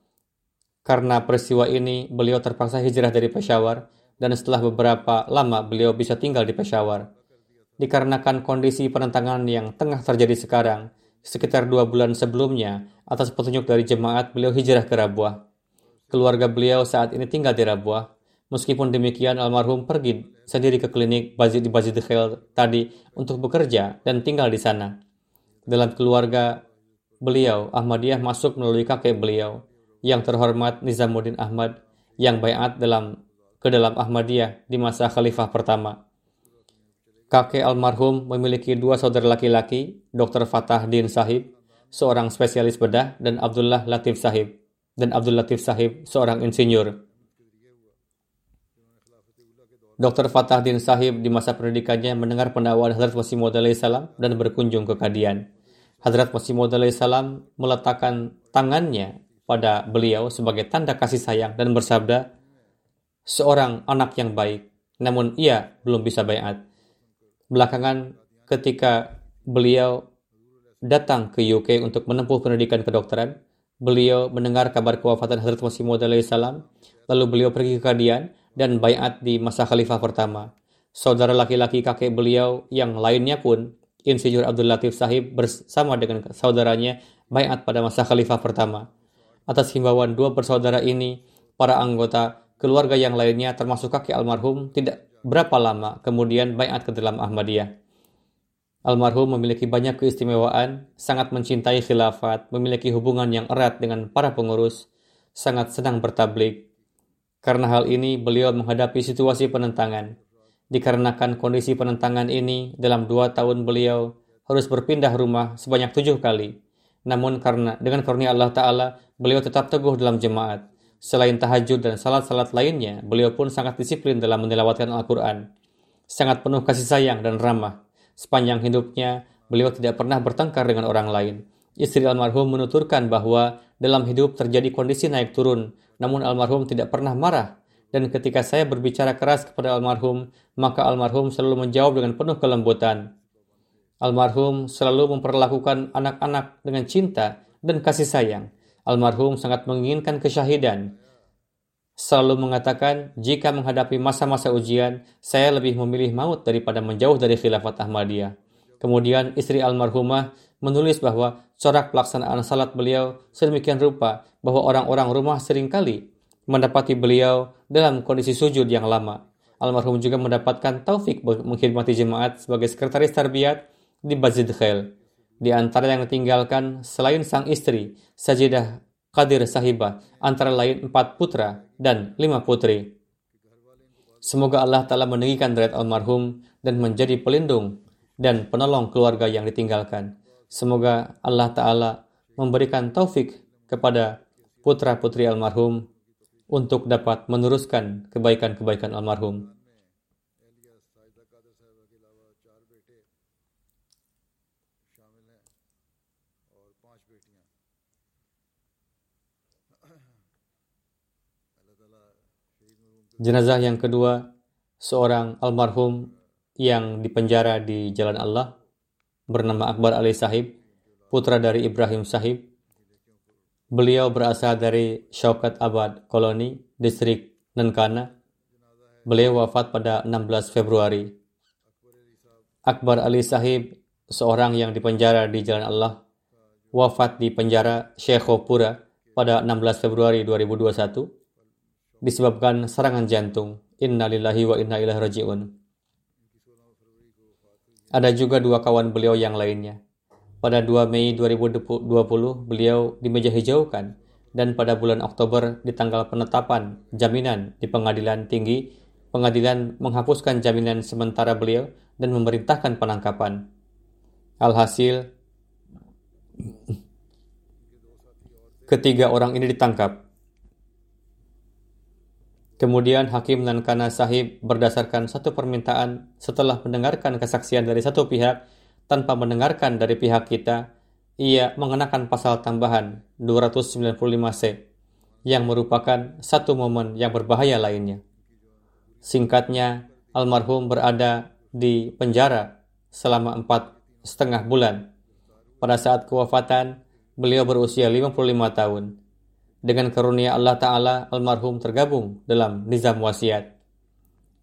Karena peristiwa ini, beliau terpaksa hijrah dari Peshawar dan setelah beberapa lama beliau bisa tinggal di Peshawar. Dikarenakan kondisi penentangan yang tengah terjadi sekarang, Sekitar dua bulan sebelumnya, atas petunjuk dari jemaat, beliau hijrah ke Rabuah. Keluarga beliau saat ini tinggal di Rabuah. Meskipun demikian, almarhum pergi sendiri ke klinik Bazid di Bazid Khel tadi untuk bekerja dan tinggal di sana. Dalam keluarga beliau, Ahmadiyah masuk melalui kakek beliau, yang terhormat Nizamuddin Ahmad, yang bayat dalam ke dalam Ahmadiyah di masa khalifah pertama. Kakek almarhum memiliki dua saudara laki-laki, Dr. Fatah Din Sahib, seorang spesialis bedah, dan Abdullah Latif Sahib, dan Abdul Latif Sahib, seorang insinyur. Dr. Fatah Din Sahib di masa pendidikannya mendengar pendakwaan Hadrat Masih Maud salam dan berkunjung ke Kadian. Hadrat Masih Maud salam meletakkan tangannya pada beliau sebagai tanda kasih sayang dan bersabda, seorang anak yang baik, namun ia belum bisa bayat. Belakangan ketika beliau datang ke UK untuk menempuh pendidikan kedokteran, beliau mendengar kabar kewafatan Hazrat Masih Maud salam, lalu beliau pergi ke Kadian dan bayat di masa khalifah pertama. Saudara laki-laki kakek beliau yang lainnya pun, Insinyur Abdul Latif Sahib bersama dengan saudaranya bayat pada masa khalifah pertama. Atas himbauan dua bersaudara ini, para anggota keluarga yang lainnya termasuk kakek almarhum tidak berapa lama kemudian bayat ke dalam Ahmadiyah. Almarhum memiliki banyak keistimewaan, sangat mencintai khilafat, memiliki hubungan yang erat dengan para pengurus, sangat senang bertablik. Karena hal ini, beliau menghadapi situasi penentangan. Dikarenakan kondisi penentangan ini, dalam dua tahun beliau harus berpindah rumah sebanyak tujuh kali. Namun karena dengan karunia Allah Ta'ala, beliau tetap teguh dalam jemaat. Selain tahajud dan salat-salat lainnya, beliau pun sangat disiplin dalam menilawatkan Al-Quran. Sangat penuh kasih sayang dan ramah. Sepanjang hidupnya, beliau tidak pernah bertengkar dengan orang lain. Istri almarhum menuturkan bahwa dalam hidup terjadi kondisi naik turun, namun almarhum tidak pernah marah. Dan ketika saya berbicara keras kepada almarhum, maka almarhum selalu menjawab dengan penuh kelembutan. Almarhum selalu memperlakukan anak-anak dengan cinta dan kasih sayang almarhum sangat menginginkan kesyahidan. Selalu mengatakan, jika menghadapi masa-masa ujian, saya lebih memilih maut daripada menjauh dari khilafat Ahmadiyah. Kemudian istri almarhumah menulis bahwa corak pelaksanaan salat beliau sedemikian rupa bahwa orang-orang rumah sering kali mendapati beliau dalam kondisi sujud yang lama. Almarhum juga mendapatkan taufik mengkhidmati jemaat sebagai sekretaris tarbiyat di Bazid Khail. Di antara yang ditinggalkan selain sang istri, Sajidah Qadir Sahibah, antara lain empat putra dan lima putri. Semoga Allah Ta'ala meninggikan derajat almarhum dan menjadi pelindung dan penolong keluarga yang ditinggalkan. Semoga Allah Ta'ala memberikan taufik kepada putra-putri almarhum untuk dapat meneruskan kebaikan-kebaikan almarhum. Jenazah yang kedua, seorang almarhum yang dipenjara di Jalan Allah, bernama Akbar Ali Sahib, putra dari Ibrahim Sahib. Beliau berasal dari Syaukat Abad Koloni, distrik Nankana. Beliau wafat pada 16 Februari. Akbar Ali Sahib, seorang yang dipenjara di Jalan Allah, wafat di penjara Syekhopura pada 16 Februari 2021 disebabkan serangan jantung. Inna lillahi wa inna ilaihi raji'un. Ada juga dua kawan beliau yang lainnya. Pada 2 Mei 2020, beliau dimejahijaukan dan pada bulan Oktober di tanggal penetapan jaminan di pengadilan tinggi, pengadilan menghapuskan jaminan sementara beliau dan memerintahkan penangkapan. Alhasil, ketiga orang ini ditangkap Kemudian Hakim Nankana Sahib berdasarkan satu permintaan setelah mendengarkan kesaksian dari satu pihak tanpa mendengarkan dari pihak kita, ia mengenakan pasal tambahan 295C yang merupakan satu momen yang berbahaya lainnya. Singkatnya, almarhum berada di penjara selama empat setengah bulan. Pada saat kewafatan, beliau berusia 55 tahun dengan karunia Allah Ta'ala, almarhum tergabung dalam nizam wasiat.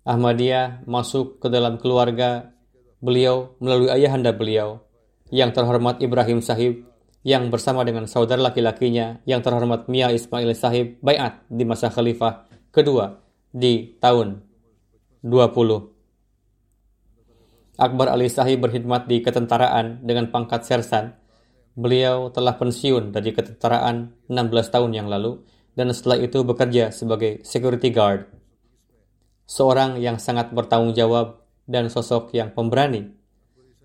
Ahmadiyah masuk ke dalam keluarga beliau melalui ayahanda beliau, yang terhormat Ibrahim Sahib, yang bersama dengan saudara laki-lakinya, yang terhormat Mia Ismail Sahib, bayat di masa khalifah kedua di tahun 20. Akbar Ali Sahib berkhidmat di ketentaraan dengan pangkat sersan Beliau telah pensiun dari ketentaraan 16 tahun yang lalu dan setelah itu bekerja sebagai security guard. Seorang yang sangat bertanggung jawab dan sosok yang pemberani.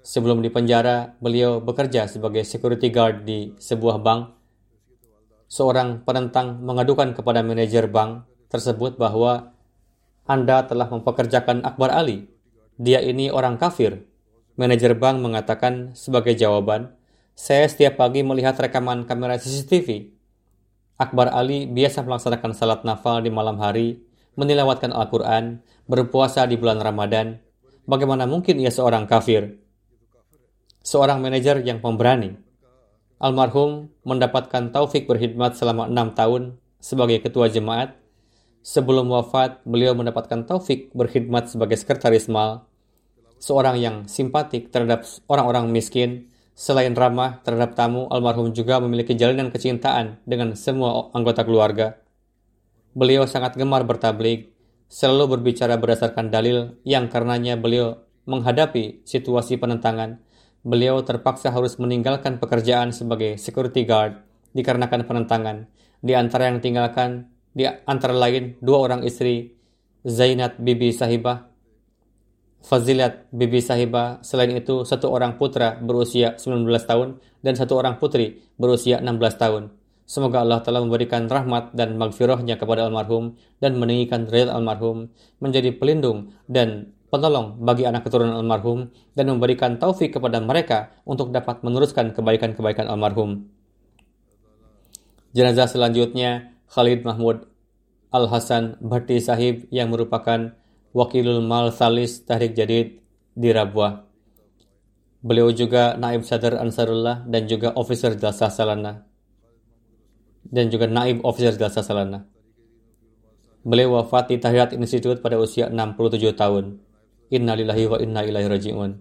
Sebelum dipenjara, beliau bekerja sebagai security guard di sebuah bank. Seorang penentang mengadukan kepada manajer bank tersebut bahwa Anda telah mempekerjakan Akbar Ali. Dia ini orang kafir. Manajer bank mengatakan sebagai jawaban, saya setiap pagi melihat rekaman kamera CCTV. Akbar Ali biasa melaksanakan salat nafal di malam hari, menilawatkan Al-Quran, berpuasa di bulan Ramadan. Bagaimana mungkin ia seorang kafir? Seorang manajer yang pemberani. Almarhum mendapatkan taufik berkhidmat selama enam tahun sebagai ketua jemaat. Sebelum wafat, beliau mendapatkan taufik berkhidmat sebagai sekretaris mal, seorang yang simpatik terhadap orang-orang miskin, Selain ramah terhadap tamu, almarhum juga memiliki jalinan kecintaan dengan semua anggota keluarga. Beliau sangat gemar bertablik, selalu berbicara berdasarkan dalil yang karenanya beliau menghadapi situasi penentangan. Beliau terpaksa harus meninggalkan pekerjaan sebagai security guard dikarenakan penentangan. Di antara yang tinggalkan, di antara lain dua orang istri, Zainat Bibi Sahibah Fazilat Bibi Sahiba, selain itu satu orang putra berusia 19 tahun dan satu orang putri berusia 16 tahun. Semoga Allah telah memberikan rahmat dan magfirahnya kepada almarhum dan meninggikan derajat almarhum, menjadi pelindung dan penolong bagi anak keturunan almarhum dan memberikan taufik kepada mereka untuk dapat meneruskan kebaikan-kebaikan almarhum. Jenazah selanjutnya Khalid Mahmud Al-Hasan Bhatti Sahib yang merupakan Wakilul Mal Salis Tahrik Jadid di Rabuah. Beliau juga Naib Sadar Ansarullah dan juga Officer Jalsah Salana. Dan juga Naib Officer Jalsah Salana. Beliau wafat di Tahrirat Institute pada usia 67 tahun. Innalillahi wa inna ilaihi raji'un.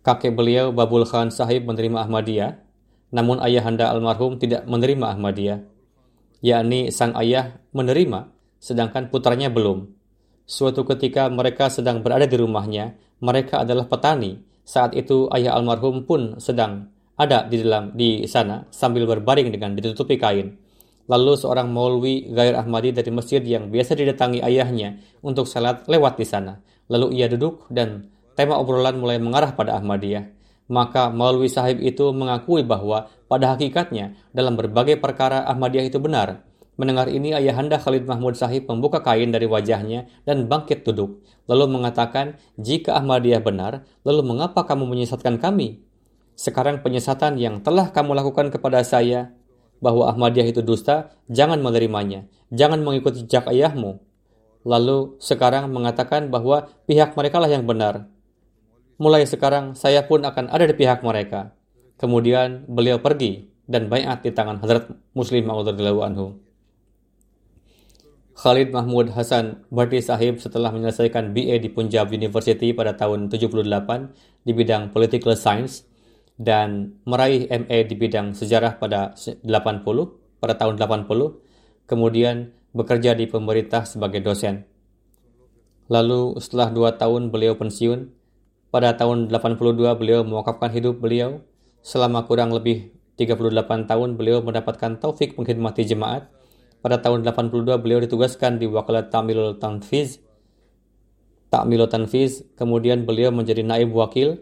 Kakek beliau Babul Khan Sahib menerima Ahmadiyah namun ayahanda almarhum tidak menerima Ahmadiyah, yakni sang ayah menerima, sedangkan putranya belum. Suatu ketika mereka sedang berada di rumahnya, mereka adalah petani. Saat itu ayah almarhum pun sedang ada di dalam di sana sambil berbaring dengan ditutupi kain. Lalu seorang maulwi Gair Ahmadi dari masjid yang biasa didatangi ayahnya untuk salat lewat di sana. Lalu ia duduk dan tema obrolan mulai mengarah pada Ahmadiyah maka Maulwi Sahib itu mengakui bahwa pada hakikatnya dalam berbagai perkara Ahmadiyah itu benar. Mendengar ini, ayahanda Khalid Mahmud Sahib membuka kain dari wajahnya dan bangkit duduk, lalu mengatakan, jika Ahmadiyah benar, lalu mengapa kamu menyesatkan kami? Sekarang penyesatan yang telah kamu lakukan kepada saya, bahwa Ahmadiyah itu dusta, jangan menerimanya, jangan mengikuti jejak ayahmu. Lalu sekarang mengatakan bahwa pihak mereka lah yang benar. Mulai sekarang saya pun akan ada di pihak mereka. Kemudian beliau pergi dan bayat di tangan Hadrat Muslim Ma'ud anhu. Khalid Mahmud Hasan Bhatti Sahib setelah menyelesaikan BA di Punjab University pada tahun 78 di bidang Political Science dan meraih MA di bidang sejarah pada 80 pada tahun 80 kemudian bekerja di pemerintah sebagai dosen. Lalu setelah dua tahun beliau pensiun, pada tahun 82 beliau mewakafkan hidup beliau. Selama kurang lebih 38 tahun beliau mendapatkan taufik mengkhidmati jemaat pada tahun 82 beliau ditugaskan di Wakalat Tamilul Tanfiz. Takmilul Tanfiz, kemudian beliau menjadi naib wakil.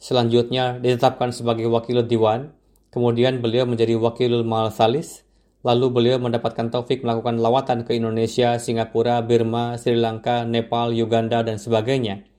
Selanjutnya ditetapkan sebagai wakil Diwan. Kemudian beliau menjadi wakil Mal Salis. Lalu beliau mendapatkan taufik melakukan lawatan ke Indonesia, Singapura, Burma, Sri Lanka, Nepal, Uganda, dan sebagainya.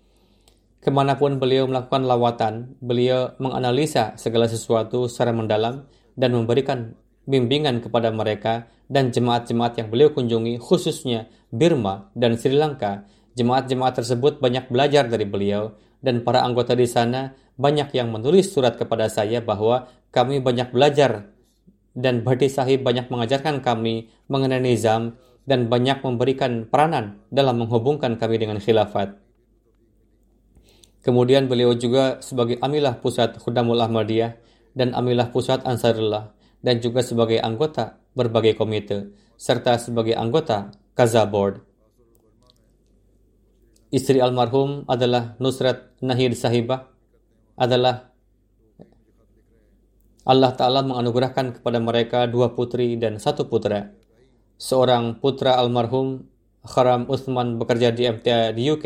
Ke mana pun beliau melakukan lawatan, beliau menganalisa segala sesuatu secara mendalam dan memberikan bimbingan kepada mereka dan jemaat-jemaat yang beliau kunjungi khususnya Burma dan Sri Lanka. Jemaat-jemaat tersebut banyak belajar dari beliau dan para anggota di sana banyak yang menulis surat kepada saya bahwa kami banyak belajar dan Bhatti Sahib banyak mengajarkan kami mengenai nizam dan banyak memberikan peranan dalam menghubungkan kami dengan khilafat. Kemudian beliau juga sebagai amilah pusat Khudamul Ahmadiyah dan amilah pusat Ansarullah dan juga sebagai anggota berbagai komite, serta sebagai anggota Kaza Board. Istri almarhum adalah Nusrat Nahid Sahibah, adalah Allah Ta'ala menganugerahkan kepada mereka dua putri dan satu putra. Seorang putra almarhum Kharam Uthman bekerja di MTA di UK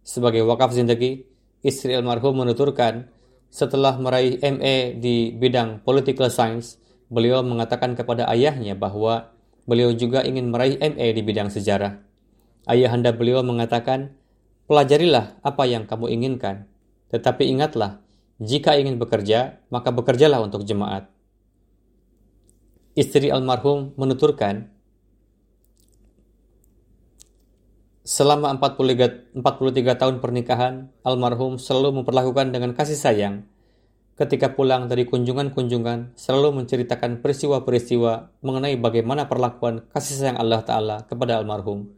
sebagai wakaf zindagi. Istri almarhum menuturkan, setelah meraih MA di bidang political science, beliau mengatakan kepada ayahnya bahwa beliau juga ingin meraih MA di bidang sejarah. Ayahanda beliau mengatakan, pelajarilah apa yang kamu inginkan, tetapi ingatlah, jika ingin bekerja, maka bekerjalah untuk jemaat. Istri almarhum menuturkan, selama 43, 43 tahun pernikahan, almarhum selalu memperlakukan dengan kasih sayang ketika pulang dari kunjungan-kunjungan selalu menceritakan peristiwa-peristiwa mengenai bagaimana perlakuan kasih sayang Allah Ta'ala kepada almarhum.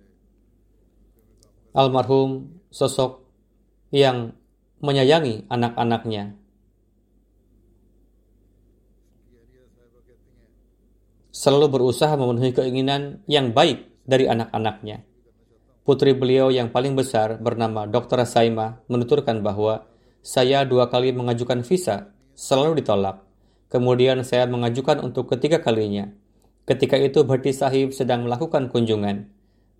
Almarhum sosok yang menyayangi anak-anaknya. Selalu berusaha memenuhi keinginan yang baik dari anak-anaknya. Putri beliau yang paling besar bernama Dr. Saima menuturkan bahwa saya dua kali mengajukan visa, selalu ditolak. Kemudian saya mengajukan untuk ketiga kalinya. Ketika itu Bhatti Sahib sedang melakukan kunjungan.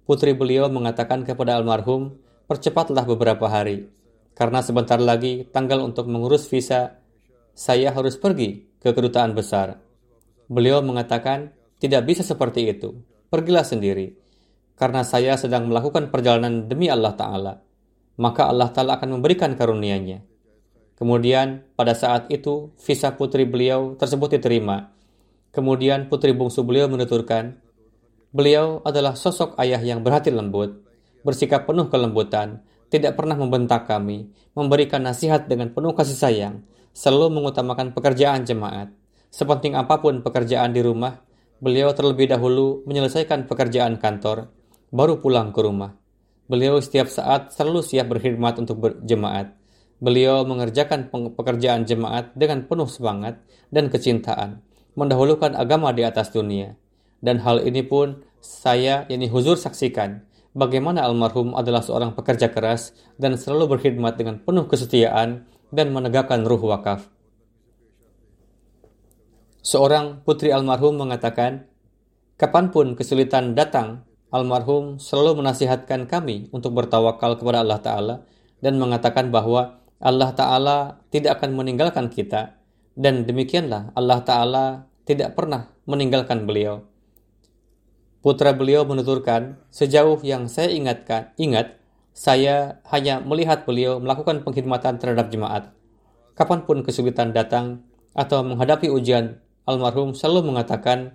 Putri beliau mengatakan kepada almarhum, percepatlah beberapa hari. Karena sebentar lagi tanggal untuk mengurus visa, saya harus pergi ke kedutaan besar. Beliau mengatakan, tidak bisa seperti itu. Pergilah sendiri. Karena saya sedang melakukan perjalanan demi Allah Ta'ala. Maka Allah Ta'ala akan memberikan karunia-Nya. Kemudian pada saat itu visa putri beliau tersebut diterima. Kemudian putri bungsu beliau menuturkan, beliau adalah sosok ayah yang berhati lembut, bersikap penuh kelembutan, tidak pernah membentak kami, memberikan nasihat dengan penuh kasih sayang, selalu mengutamakan pekerjaan jemaat. Sepenting apa pun pekerjaan di rumah, beliau terlebih dahulu menyelesaikan pekerjaan kantor, baru pulang ke rumah. Beliau setiap saat selalu siap berkhidmat untuk berjemaat. Beliau mengerjakan pekerjaan jemaat dengan penuh semangat dan kecintaan, mendahulukan agama di atas dunia. Dan hal ini pun saya, yakni huzur saksikan, bagaimana almarhum adalah seorang pekerja keras dan selalu berkhidmat dengan penuh kesetiaan dan menegakkan ruh wakaf. Seorang putri almarhum mengatakan, kapan pun kesulitan datang, almarhum selalu menasihatkan kami untuk bertawakal kepada Allah Ta'ala dan mengatakan bahwa Allah Ta'ala tidak akan meninggalkan kita dan demikianlah Allah Ta'ala tidak pernah meninggalkan beliau. Putra beliau menuturkan, sejauh yang saya ingatkan, ingat, saya hanya melihat beliau melakukan pengkhidmatan terhadap jemaat. Kapan pun kesulitan datang atau menghadapi ujian, almarhum selalu mengatakan,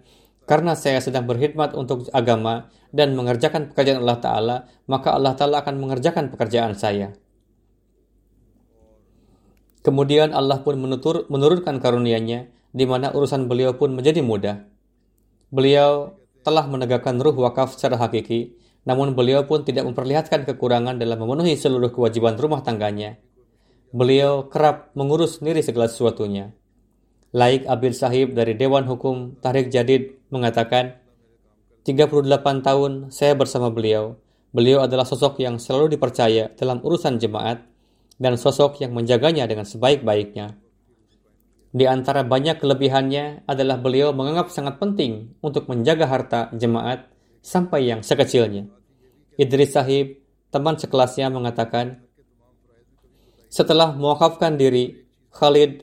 karena saya sedang berkhidmat untuk agama dan mengerjakan pekerjaan Allah Ta'ala, maka Allah Ta'ala akan mengerjakan pekerjaan saya. Kemudian Allah pun menutur, menurunkan karunia-Nya, di mana urusan beliau pun menjadi mudah. Beliau telah menegakkan ruh wakaf secara hakiki, namun beliau pun tidak memperlihatkan kekurangan dalam memenuhi seluruh kewajiban rumah tangganya. Beliau kerap mengurus sendiri segala sesuatunya. Laik Abil Sahib dari Dewan Hukum Tahrik Jadid mengatakan, 38 tahun saya bersama beliau. Beliau adalah sosok yang selalu dipercaya dalam urusan jemaat dan sosok yang menjaganya dengan sebaik-baiknya. Di antara banyak kelebihannya adalah beliau menganggap sangat penting untuk menjaga harta jemaat sampai yang sekecilnya. Idris Sahib, teman sekelasnya mengatakan, setelah mewakafkan diri, Khalid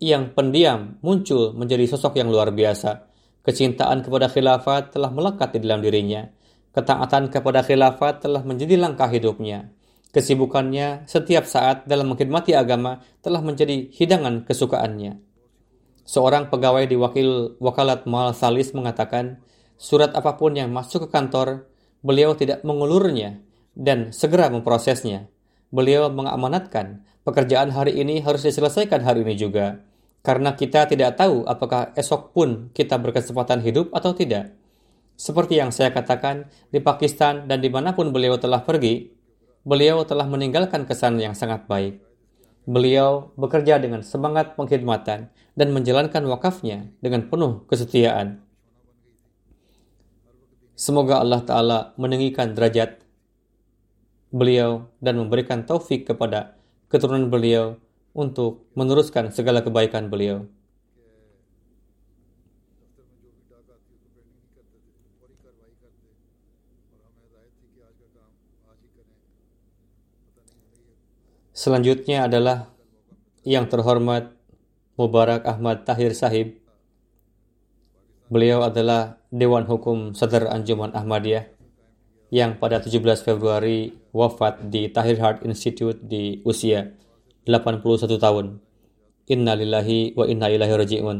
yang pendiam muncul menjadi sosok yang luar biasa. Kecintaan kepada khilafat telah melekat di dalam dirinya. Ketaatan kepada khilafat telah menjadi langkah hidupnya. Kesibukannya setiap saat dalam mengkhidmati agama telah menjadi hidangan kesukaannya. Seorang pegawai di wakil wakalat Mal Salis mengatakan, surat apa pun yang masuk ke kantor, beliau tidak mengulurnya dan segera memprosesnya. Beliau mengamanatkan pekerjaan hari ini harus diselesaikan hari ini juga, karena kita tidak tahu apakah esok pun kita berkesempatan hidup atau tidak. Seperti yang saya katakan, di Pakistan dan di mana pun beliau telah pergi, beliau telah meninggalkan kesan yang sangat baik. Beliau bekerja dengan semangat pengkhidmatan dan menjalankan wakafnya dengan penuh kesetiaan. Semoga Allah Ta'ala meninggikan derajat beliau dan memberikan taufik kepada keturunan beliau untuk meneruskan segala kebaikan beliau. Selanjutnya adalah yang terhormat Mubarak Ahmad Tahir Sahib. Beliau adalah Dewan Hukum Sadar Anjuman Ahmadiyah yang pada 17 Februari wafat di Tahir Heart Institute di usia 81 tahun. Inna lillahi wa inna ilahi raji'un.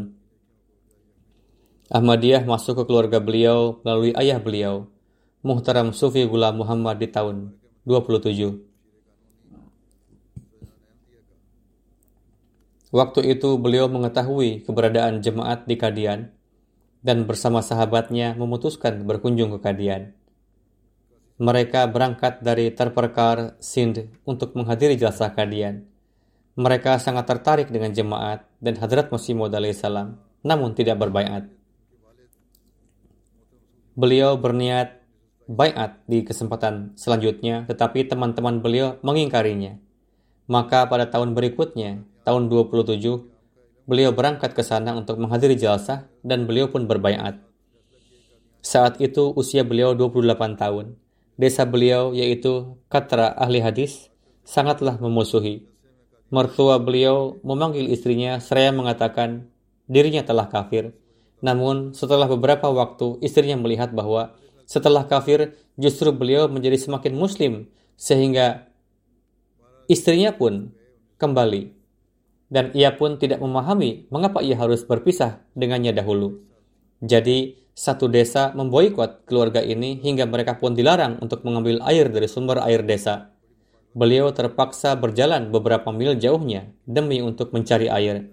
Ahmadiyah masuk ke keluarga beliau melalui ayah beliau, Muhtaram Sufi Gula Muhammad di tahun 27. Waktu itu beliau mengetahui keberadaan jemaat di Kadian dan bersama sahabatnya memutuskan berkunjung ke Kadian. Mereka berangkat dari Terperkar, Sind untuk menghadiri jasa Kadian. Mereka sangat tertarik dengan jemaat dan Hadrat Masih Maud salam, namun tidak berbaiat. Beliau berniat baiat di kesempatan selanjutnya, tetapi teman-teman beliau mengingkarinya. Maka pada tahun berikutnya, tahun 27, beliau berangkat ke sana untuk menghadiri jalsah dan beliau pun berbaiat. Saat itu usia beliau 28 tahun. Desa beliau yaitu Katra ahli hadis sangatlah memusuhi. Mertua beliau memanggil istrinya seraya mengatakan dirinya telah kafir. Namun setelah beberapa waktu istrinya melihat bahwa setelah kafir justru beliau menjadi semakin muslim sehingga istrinya pun kembali dan ia pun tidak memahami mengapa ia harus berpisah dengannya dahulu. Jadi, satu desa memboikot keluarga ini hingga mereka pun dilarang untuk mengambil air dari sumber air desa. Beliau terpaksa berjalan beberapa mil jauhnya demi untuk mencari air.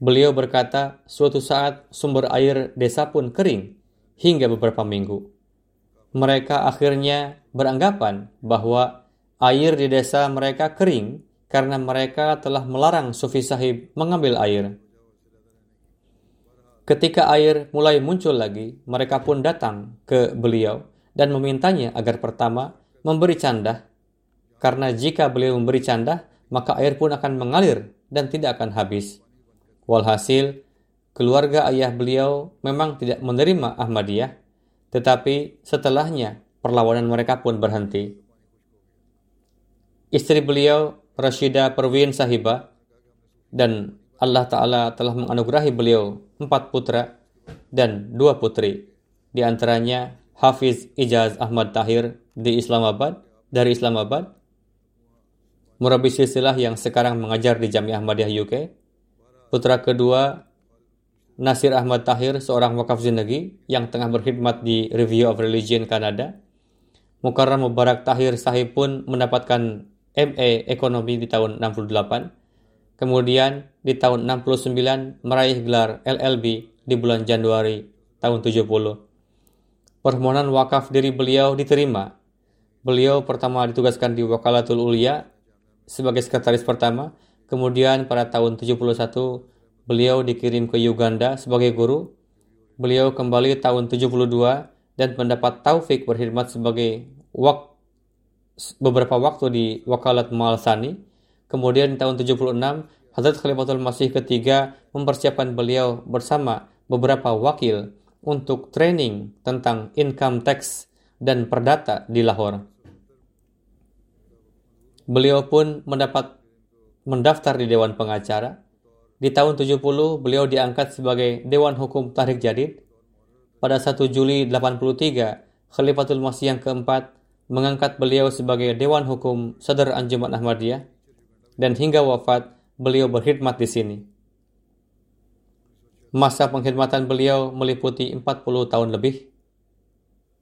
Beliau berkata, suatu saat sumber air desa pun kering hingga beberapa minggu. Mereka akhirnya beranggapan bahwa air di desa mereka kering karena mereka telah melarang Sufi Sahib mengambil air. Ketika air mulai muncul lagi, mereka pun datang ke beliau dan memintanya agar pertama memberi candah, karena jika beliau memberi candah, maka air pun akan mengalir dan tidak akan habis. Walhasil, keluarga ayah beliau memang tidak menerima Ahmadiyah, tetapi setelahnya perlawanan mereka pun berhenti. Istri beliau Rashida Perwin Sahiba dan Allah Ta'ala telah menganugerahi beliau empat putra dan dua putri. di antaranya Hafiz Ijaz Ahmad Tahir di Islamabad, dari Islamabad, murabi silsilah yang sekarang mengajar di Jamiah Ahmadiyah UK, putra kedua Nasir Ahmad Tahir, seorang wakaf zindagi yang tengah berkhidmat di Review of Religion Kanada, Mukarram Mubarak Tahir Sahib pun mendapatkan MA Ekonomi di tahun 68, kemudian di tahun 69 meraih gelar LLB di bulan Januari tahun 70 permohonan wakaf diri beliau diterima. Beliau pertama ditugaskan di Wakalatul Ulia sebagai sekretaris pertama, kemudian pada tahun 71 beliau dikirim ke Uganda sebagai guru. Beliau kembali tahun 72 dan mendapat taufik berkhidmat sebagai wak beberapa waktu di Wakalat Malsani. Kemudian di tahun 76, Hazrat Khalifatul Masih ketiga mempersiapkan beliau bersama beberapa wakil untuk training tentang income tax dan perdata di Lahore. Beliau pun mendapat mendaftar di Dewan Pengacara. Di tahun 70, beliau diangkat sebagai Dewan Hukum Tahrik Jadid. Pada 1 Juli 83, Khalifatul Masih yang keempat mengangkat beliau sebagai Dewan Hukum Sadar Anjuman Ahmadiyah dan hingga wafat beliau berkhidmat di sini. Masa pengkhidmatan beliau meliputi 40 tahun lebih.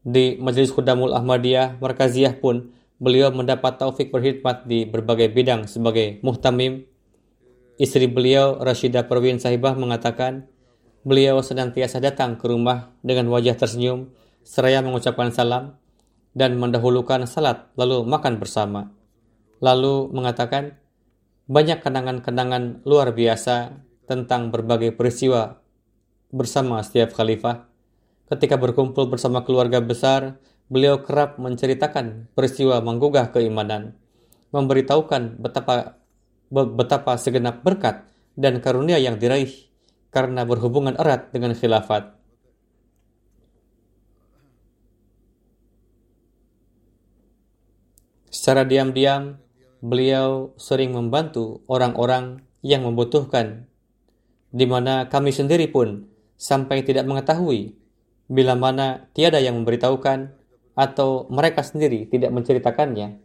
Di Majelis Khudamul Ahmadiyah Markaziyah pun beliau mendapat taufik berkhidmat di berbagai bidang sebagai muhtamim. Istri beliau, Rashidah Perwin Sahibah mengatakan, beliau senantiasa datang ke rumah dengan wajah tersenyum, seraya mengucapkan salam, dan mendahulukan salat lalu makan bersama. Lalu mengatakan, banyak kenangan-kenangan luar biasa tentang berbagai peristiwa bersama setiap khalifah. Ketika berkumpul bersama keluarga besar, beliau kerap menceritakan peristiwa menggugah keimanan, memberitahukan betapa betapa segenap berkat dan karunia yang diraih karena berhubungan erat dengan khilafat. Secara diam-diam, beliau sering membantu orang-orang yang membutuhkan di mana kami sendiri pun sampai tidak mengetahui bila mana tiada yang memberitahukan atau mereka sendiri tidak menceritakannya.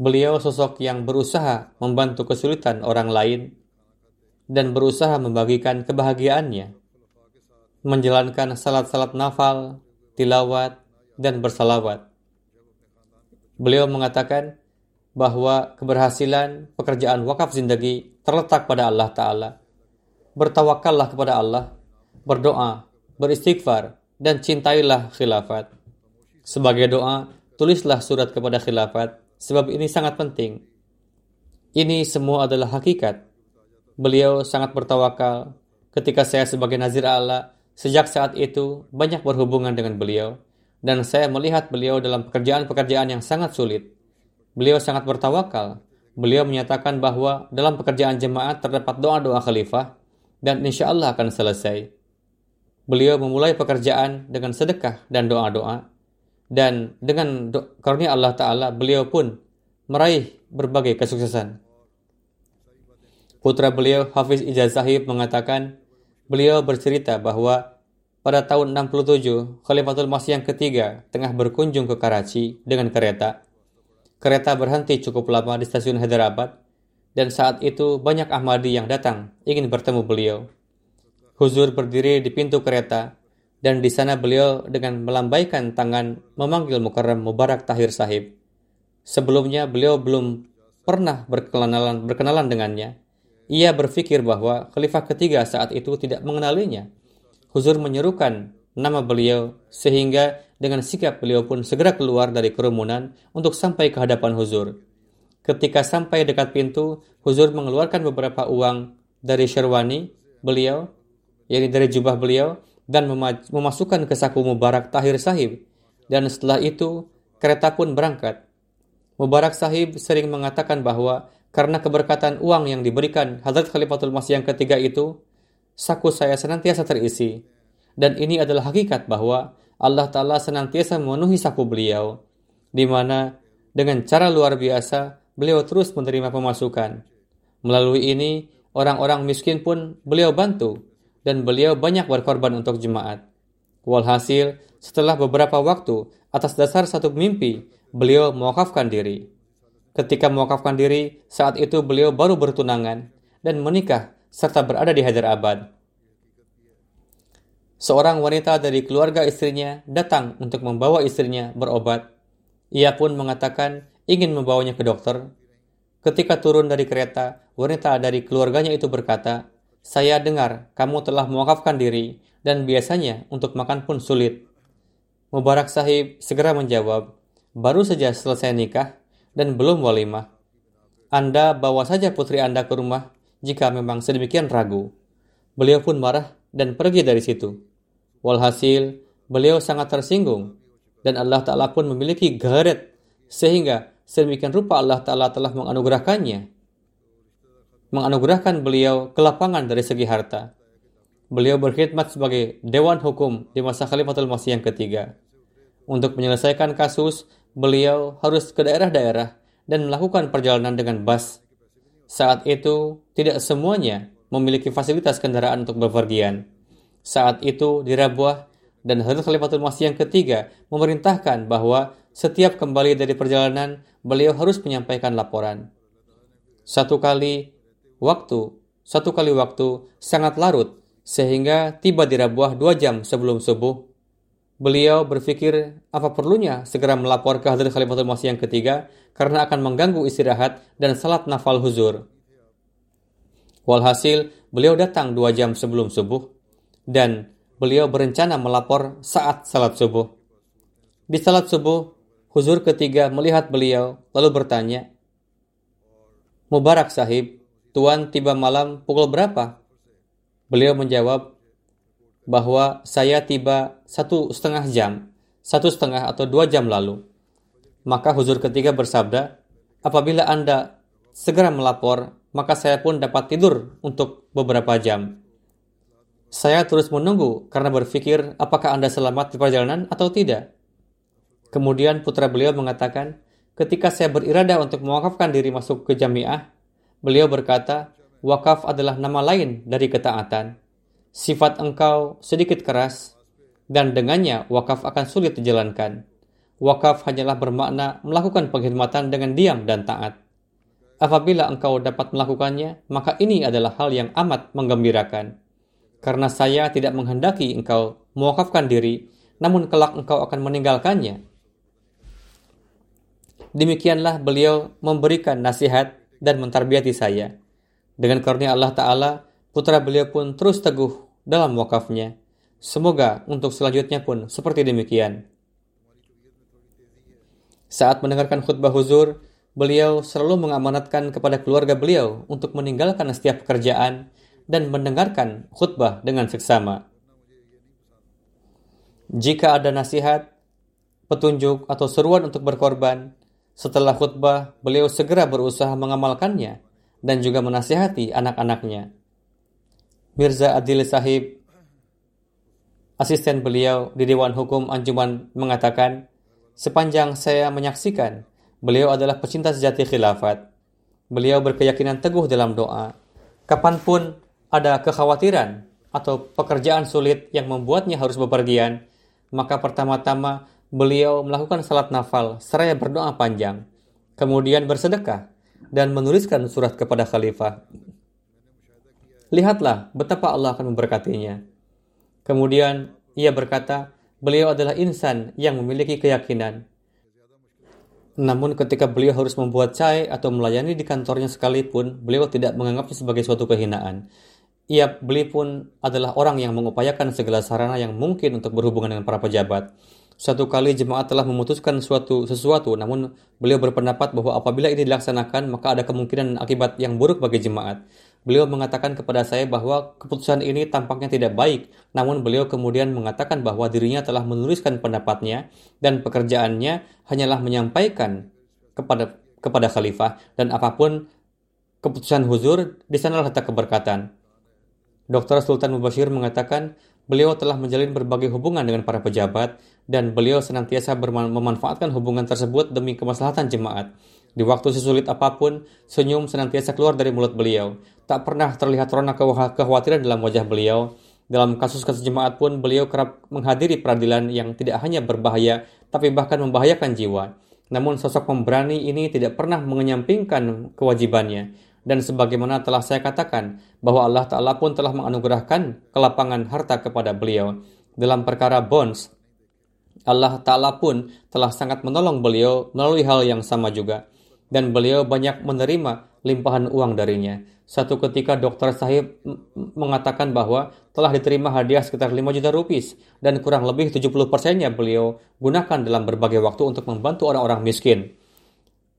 Beliau sosok yang berusaha membantu kesulitan orang lain dan berusaha membagikan kebahagiaannya, menjalankan salat-salat nafal, tilawat, dan bersalawat. Beliau mengatakan bahwa keberhasilan pekerjaan wakaf zindagi terletak pada Allah Ta'ala bertawakallah kepada Allah, berdoa, beristighfar, dan cintailah khilafat. Sebagai doa, tulislah surat kepada khilafat, sebab ini sangat penting. Ini semua adalah hakikat. Beliau sangat bertawakal ketika saya sebagai nazir Allah, sejak saat itu banyak berhubungan dengan beliau, dan saya melihat beliau dalam pekerjaan-pekerjaan yang sangat sulit. Beliau sangat bertawakal. Beliau menyatakan bahwa dalam pekerjaan jemaat terdapat doa-doa khalifah, dan insya Allah akan selesai. Beliau memulai pekerjaan dengan sedekah dan doa-doa, dan dengan karunia Allah Ta'ala beliau pun meraih berbagai kesuksesan. Putra beliau Hafiz Ijaz Zahib mengatakan, beliau bercerita bahwa pada tahun 67, Khalifatul Masih yang ketiga tengah berkunjung ke Karachi dengan kereta. Kereta berhenti cukup lama di stasiun Hyderabad dan saat itu banyak Ahmadi yang datang ingin bertemu beliau. Huzur berdiri di pintu kereta dan di sana beliau dengan melambaikan tangan memanggil Mukarram Mubarak Tahir Sahib. Sebelumnya beliau belum pernah berkenalan, berkenalan dengannya. Ia berpikir bahwa khalifah ketiga saat itu tidak mengenalinya. Huzur menyerukan nama beliau sehingga dengan sikap beliau pun segera keluar dari kerumunan untuk sampai ke hadapan Huzur. Ketika sampai dekat pintu, Huzur mengeluarkan beberapa uang dari sherwani beliau, yakni dari jubah beliau, dan memasukkan ke saku Mubarak Tahir Sahib. Dan setelah itu, kereta pun berangkat. Mubarak Sahib sering mengatakan bahwa karena keberkatan uang yang diberikan Hazrat Khalifatul Masih yang ketiga itu, saku saya senantiasa terisi. Dan ini adalah hakikat bahwa Allah Ta'ala senantiasa memenuhi saku beliau, di mana dengan cara luar biasa beliau terus menerima pemasukan. Melalui ini, orang-orang miskin pun beliau bantu dan beliau banyak berkorban untuk jemaat. Walhasil, setelah beberapa waktu, atas dasar satu mimpi, beliau mewakafkan diri. Ketika mewakafkan diri, saat itu beliau baru bertunangan dan menikah serta berada di Hyderabad. Seorang wanita dari keluarga istrinya datang untuk membawa istrinya berobat. Ia pun mengatakan ingin membawanya ke dokter. Ketika turun dari kereta, wanita dari keluarganya itu berkata, "Saya dengar kamu telah mewakafkan diri dan biasanya untuk makan pun sulit." Mubarak Sahib segera menjawab, "Baru saja selesai nikah dan belum walimah. Anda bawa saja putri Anda ke rumah jika memang sedemikian ragu." Beliau pun marah dan pergi dari situ. Walhasil, beliau sangat tersinggung dan Allah Ta'ala pun memiliki garet sehingga sedemikian rupa Allah Ta'ala telah menganugerahkannya menganugerahkan beliau kelapangan dari segi harta. Beliau berkhidmat sebagai Dewan Hukum di masa Khalifatul Masih yang ketiga. Untuk menyelesaikan kasus, beliau harus ke daerah-daerah dan melakukan perjalanan dengan bus. Saat itu, tidak semuanya memiliki fasilitas kendaraan untuk bepergian. Saat itu, di Rabuah, dan Hadrat Khalifatul Masih yang ketiga memerintahkan bahwa setiap kembali dari perjalanan beliau harus menyampaikan laporan. Satu kali waktu, satu kali waktu sangat larut sehingga tiba di Rabuah dua jam sebelum subuh. Beliau berpikir apa perlunya segera melapor ke Hadrat Khalifatul Masih yang ketiga karena akan mengganggu istirahat dan salat nafal huzur. Walhasil, beliau datang dua jam sebelum subuh dan beliau berencana melapor saat salat subuh. Di salat subuh, huzur ketiga melihat beliau lalu bertanya, Mubarak sahib, Tuan tiba malam pukul berapa? Beliau menjawab bahwa saya tiba satu setengah jam, satu setengah atau dua jam lalu. Maka huzur ketiga bersabda, apabila Anda segera melapor, maka saya pun dapat tidur untuk beberapa jam. Saya terus menunggu karena berpikir apakah Anda selamat di perjalanan atau tidak. Kemudian putra beliau mengatakan, ketika saya beriradah untuk mewakafkan diri masuk ke jamiah, beliau berkata, wakaf adalah nama lain dari ketaatan. Sifat engkau sedikit keras, dan dengannya wakaf akan sulit dijalankan. Wakaf hanyalah bermakna melakukan pengkhidmatan dengan diam dan taat. Apabila engkau dapat melakukannya, maka ini adalah hal yang amat menggembirakan karena saya tidak menghendaki engkau mewakafkan diri, namun kelak engkau akan meninggalkannya. Demikianlah beliau memberikan nasihat dan mentarbiati saya. Dengan karunia Allah Ta'ala, putra beliau pun terus teguh dalam wakafnya. Semoga untuk selanjutnya pun seperti demikian. Saat mendengarkan khutbah huzur, beliau selalu mengamanatkan kepada keluarga beliau untuk meninggalkan setiap pekerjaan dan mendengarkan khutbah dengan seksama. Jika ada nasihat, petunjuk, atau seruan untuk berkorban, setelah khutbah beliau segera berusaha mengamalkannya dan juga menasihati anak-anaknya. Mirza Adil Sahib, asisten beliau di Dewan Hukum Anjuman mengatakan, sepanjang saya menyaksikan, beliau adalah pecinta sejati khilafat. Beliau berkeyakinan teguh dalam doa. Kapan pun ada kekhawatiran atau pekerjaan sulit yang membuatnya harus bepergian, maka pertama-tama beliau melakukan salat nafal seraya berdoa panjang, kemudian bersedekah dan menuliskan surat kepada khalifah. Lihatlah betapa Allah akan memberkatinya. Kemudian ia berkata, beliau adalah insan yang memiliki keyakinan. Namun ketika beliau harus membuat cai atau melayani di kantornya sekalipun, beliau tidak menganggapnya sebagai suatu kehinaan ia beli pun adalah orang yang mengupayakan segala sarana yang mungkin untuk berhubungan dengan para pejabat. Suatu kali jemaat telah memutuskan suatu sesuatu, namun beliau berpendapat bahwa apabila ini dilaksanakan, maka ada kemungkinan akibat yang buruk bagi jemaat. Beliau mengatakan kepada saya bahwa keputusan ini tampaknya tidak baik, namun beliau kemudian mengatakan bahwa dirinya telah menuliskan pendapatnya dan pekerjaannya hanyalah menyampaikan kepada kepada khalifah dan apa pun keputusan huzur di sana letak keberkatan. Dr. Sultan Mubashir mengatakan beliau telah menjalin berbagai hubungan dengan para pejabat dan beliau senantiasa memanfaatkan hubungan tersebut demi kemaslahatan jemaat. Di waktu sesulit apa pun, senyum senantiasa keluar dari mulut beliau. Tak pernah terlihat rona kekhawatiran dalam wajah beliau Dalam kasus-kasus jemaat pun beliau kerap menghadiri peradilan yang tidak hanya berbahaya, tapi bahkan membahayakan jiwa. Namun sosok pemberani ini tidak pernah mengenyampingkan kewajibannya. Dan sebagaimana telah saya katakan, bahwa Allah Ta'ala pun telah menganugerahkan kelapangan harta kepada beliau. Dalam perkara bonds, Allah Ta'ala pun telah sangat menolong beliau melalui hal yang sama juga. Dan beliau banyak menerima limpahan uang darinya. Satu ketika dokter sahib mengatakan bahwa telah diterima hadiah sekitar 5 juta rupiah dan kurang lebih 70 persennya beliau gunakan dalam berbagai waktu untuk membantu orang-orang miskin.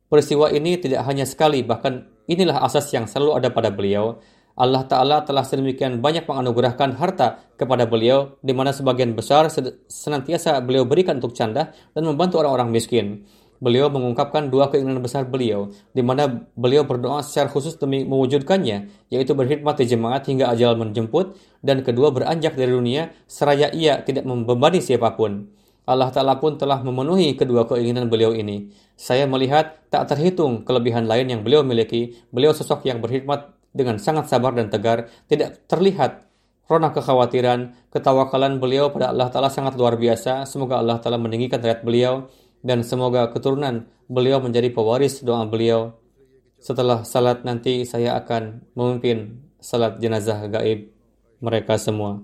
Peristiwa ini tidak hanya sekali, bahkan inilah asas yang selalu ada pada beliau. Allah Ta'ala telah sedemikian banyak menganugerahkan harta kepada beliau, di mana sebagian besar senantiasa beliau berikan untuk canda dan membantu orang-orang miskin beliau mengungkapkan dua keinginan besar beliau, di mana beliau berdoa secara khusus demi mewujudkannya, yaitu berkhidmat di jemaat hingga ajal menjemput, dan kedua beranjak dari dunia, seraya ia tidak membebani siapa pun. Allah Ta'ala pun telah memenuhi kedua keinginan beliau ini. Saya melihat tak terhitung kelebihan lain yang beliau miliki. Beliau sosok yang berkhidmat dengan sangat sabar dan tegar, tidak terlihat rona kekhawatiran, ketawakalan beliau pada Allah Ta'ala sangat luar biasa. Semoga Allah Ta'ala meninggikan derajat beliau dan semoga keturunan beliau menjadi pewaris doa beliau. Setelah salat nanti saya akan memimpin salat jenazah gaib mereka semua.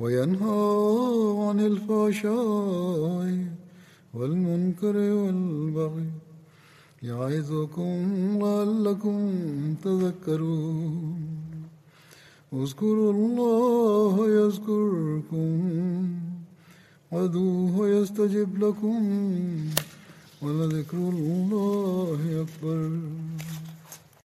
وينهى عن الفحشاء والمنكر والبغي يعظكم لعلكم تذكرون. اذكروا الله يذكركم وادعوه يستجب لكم ولذكر الله أكبر.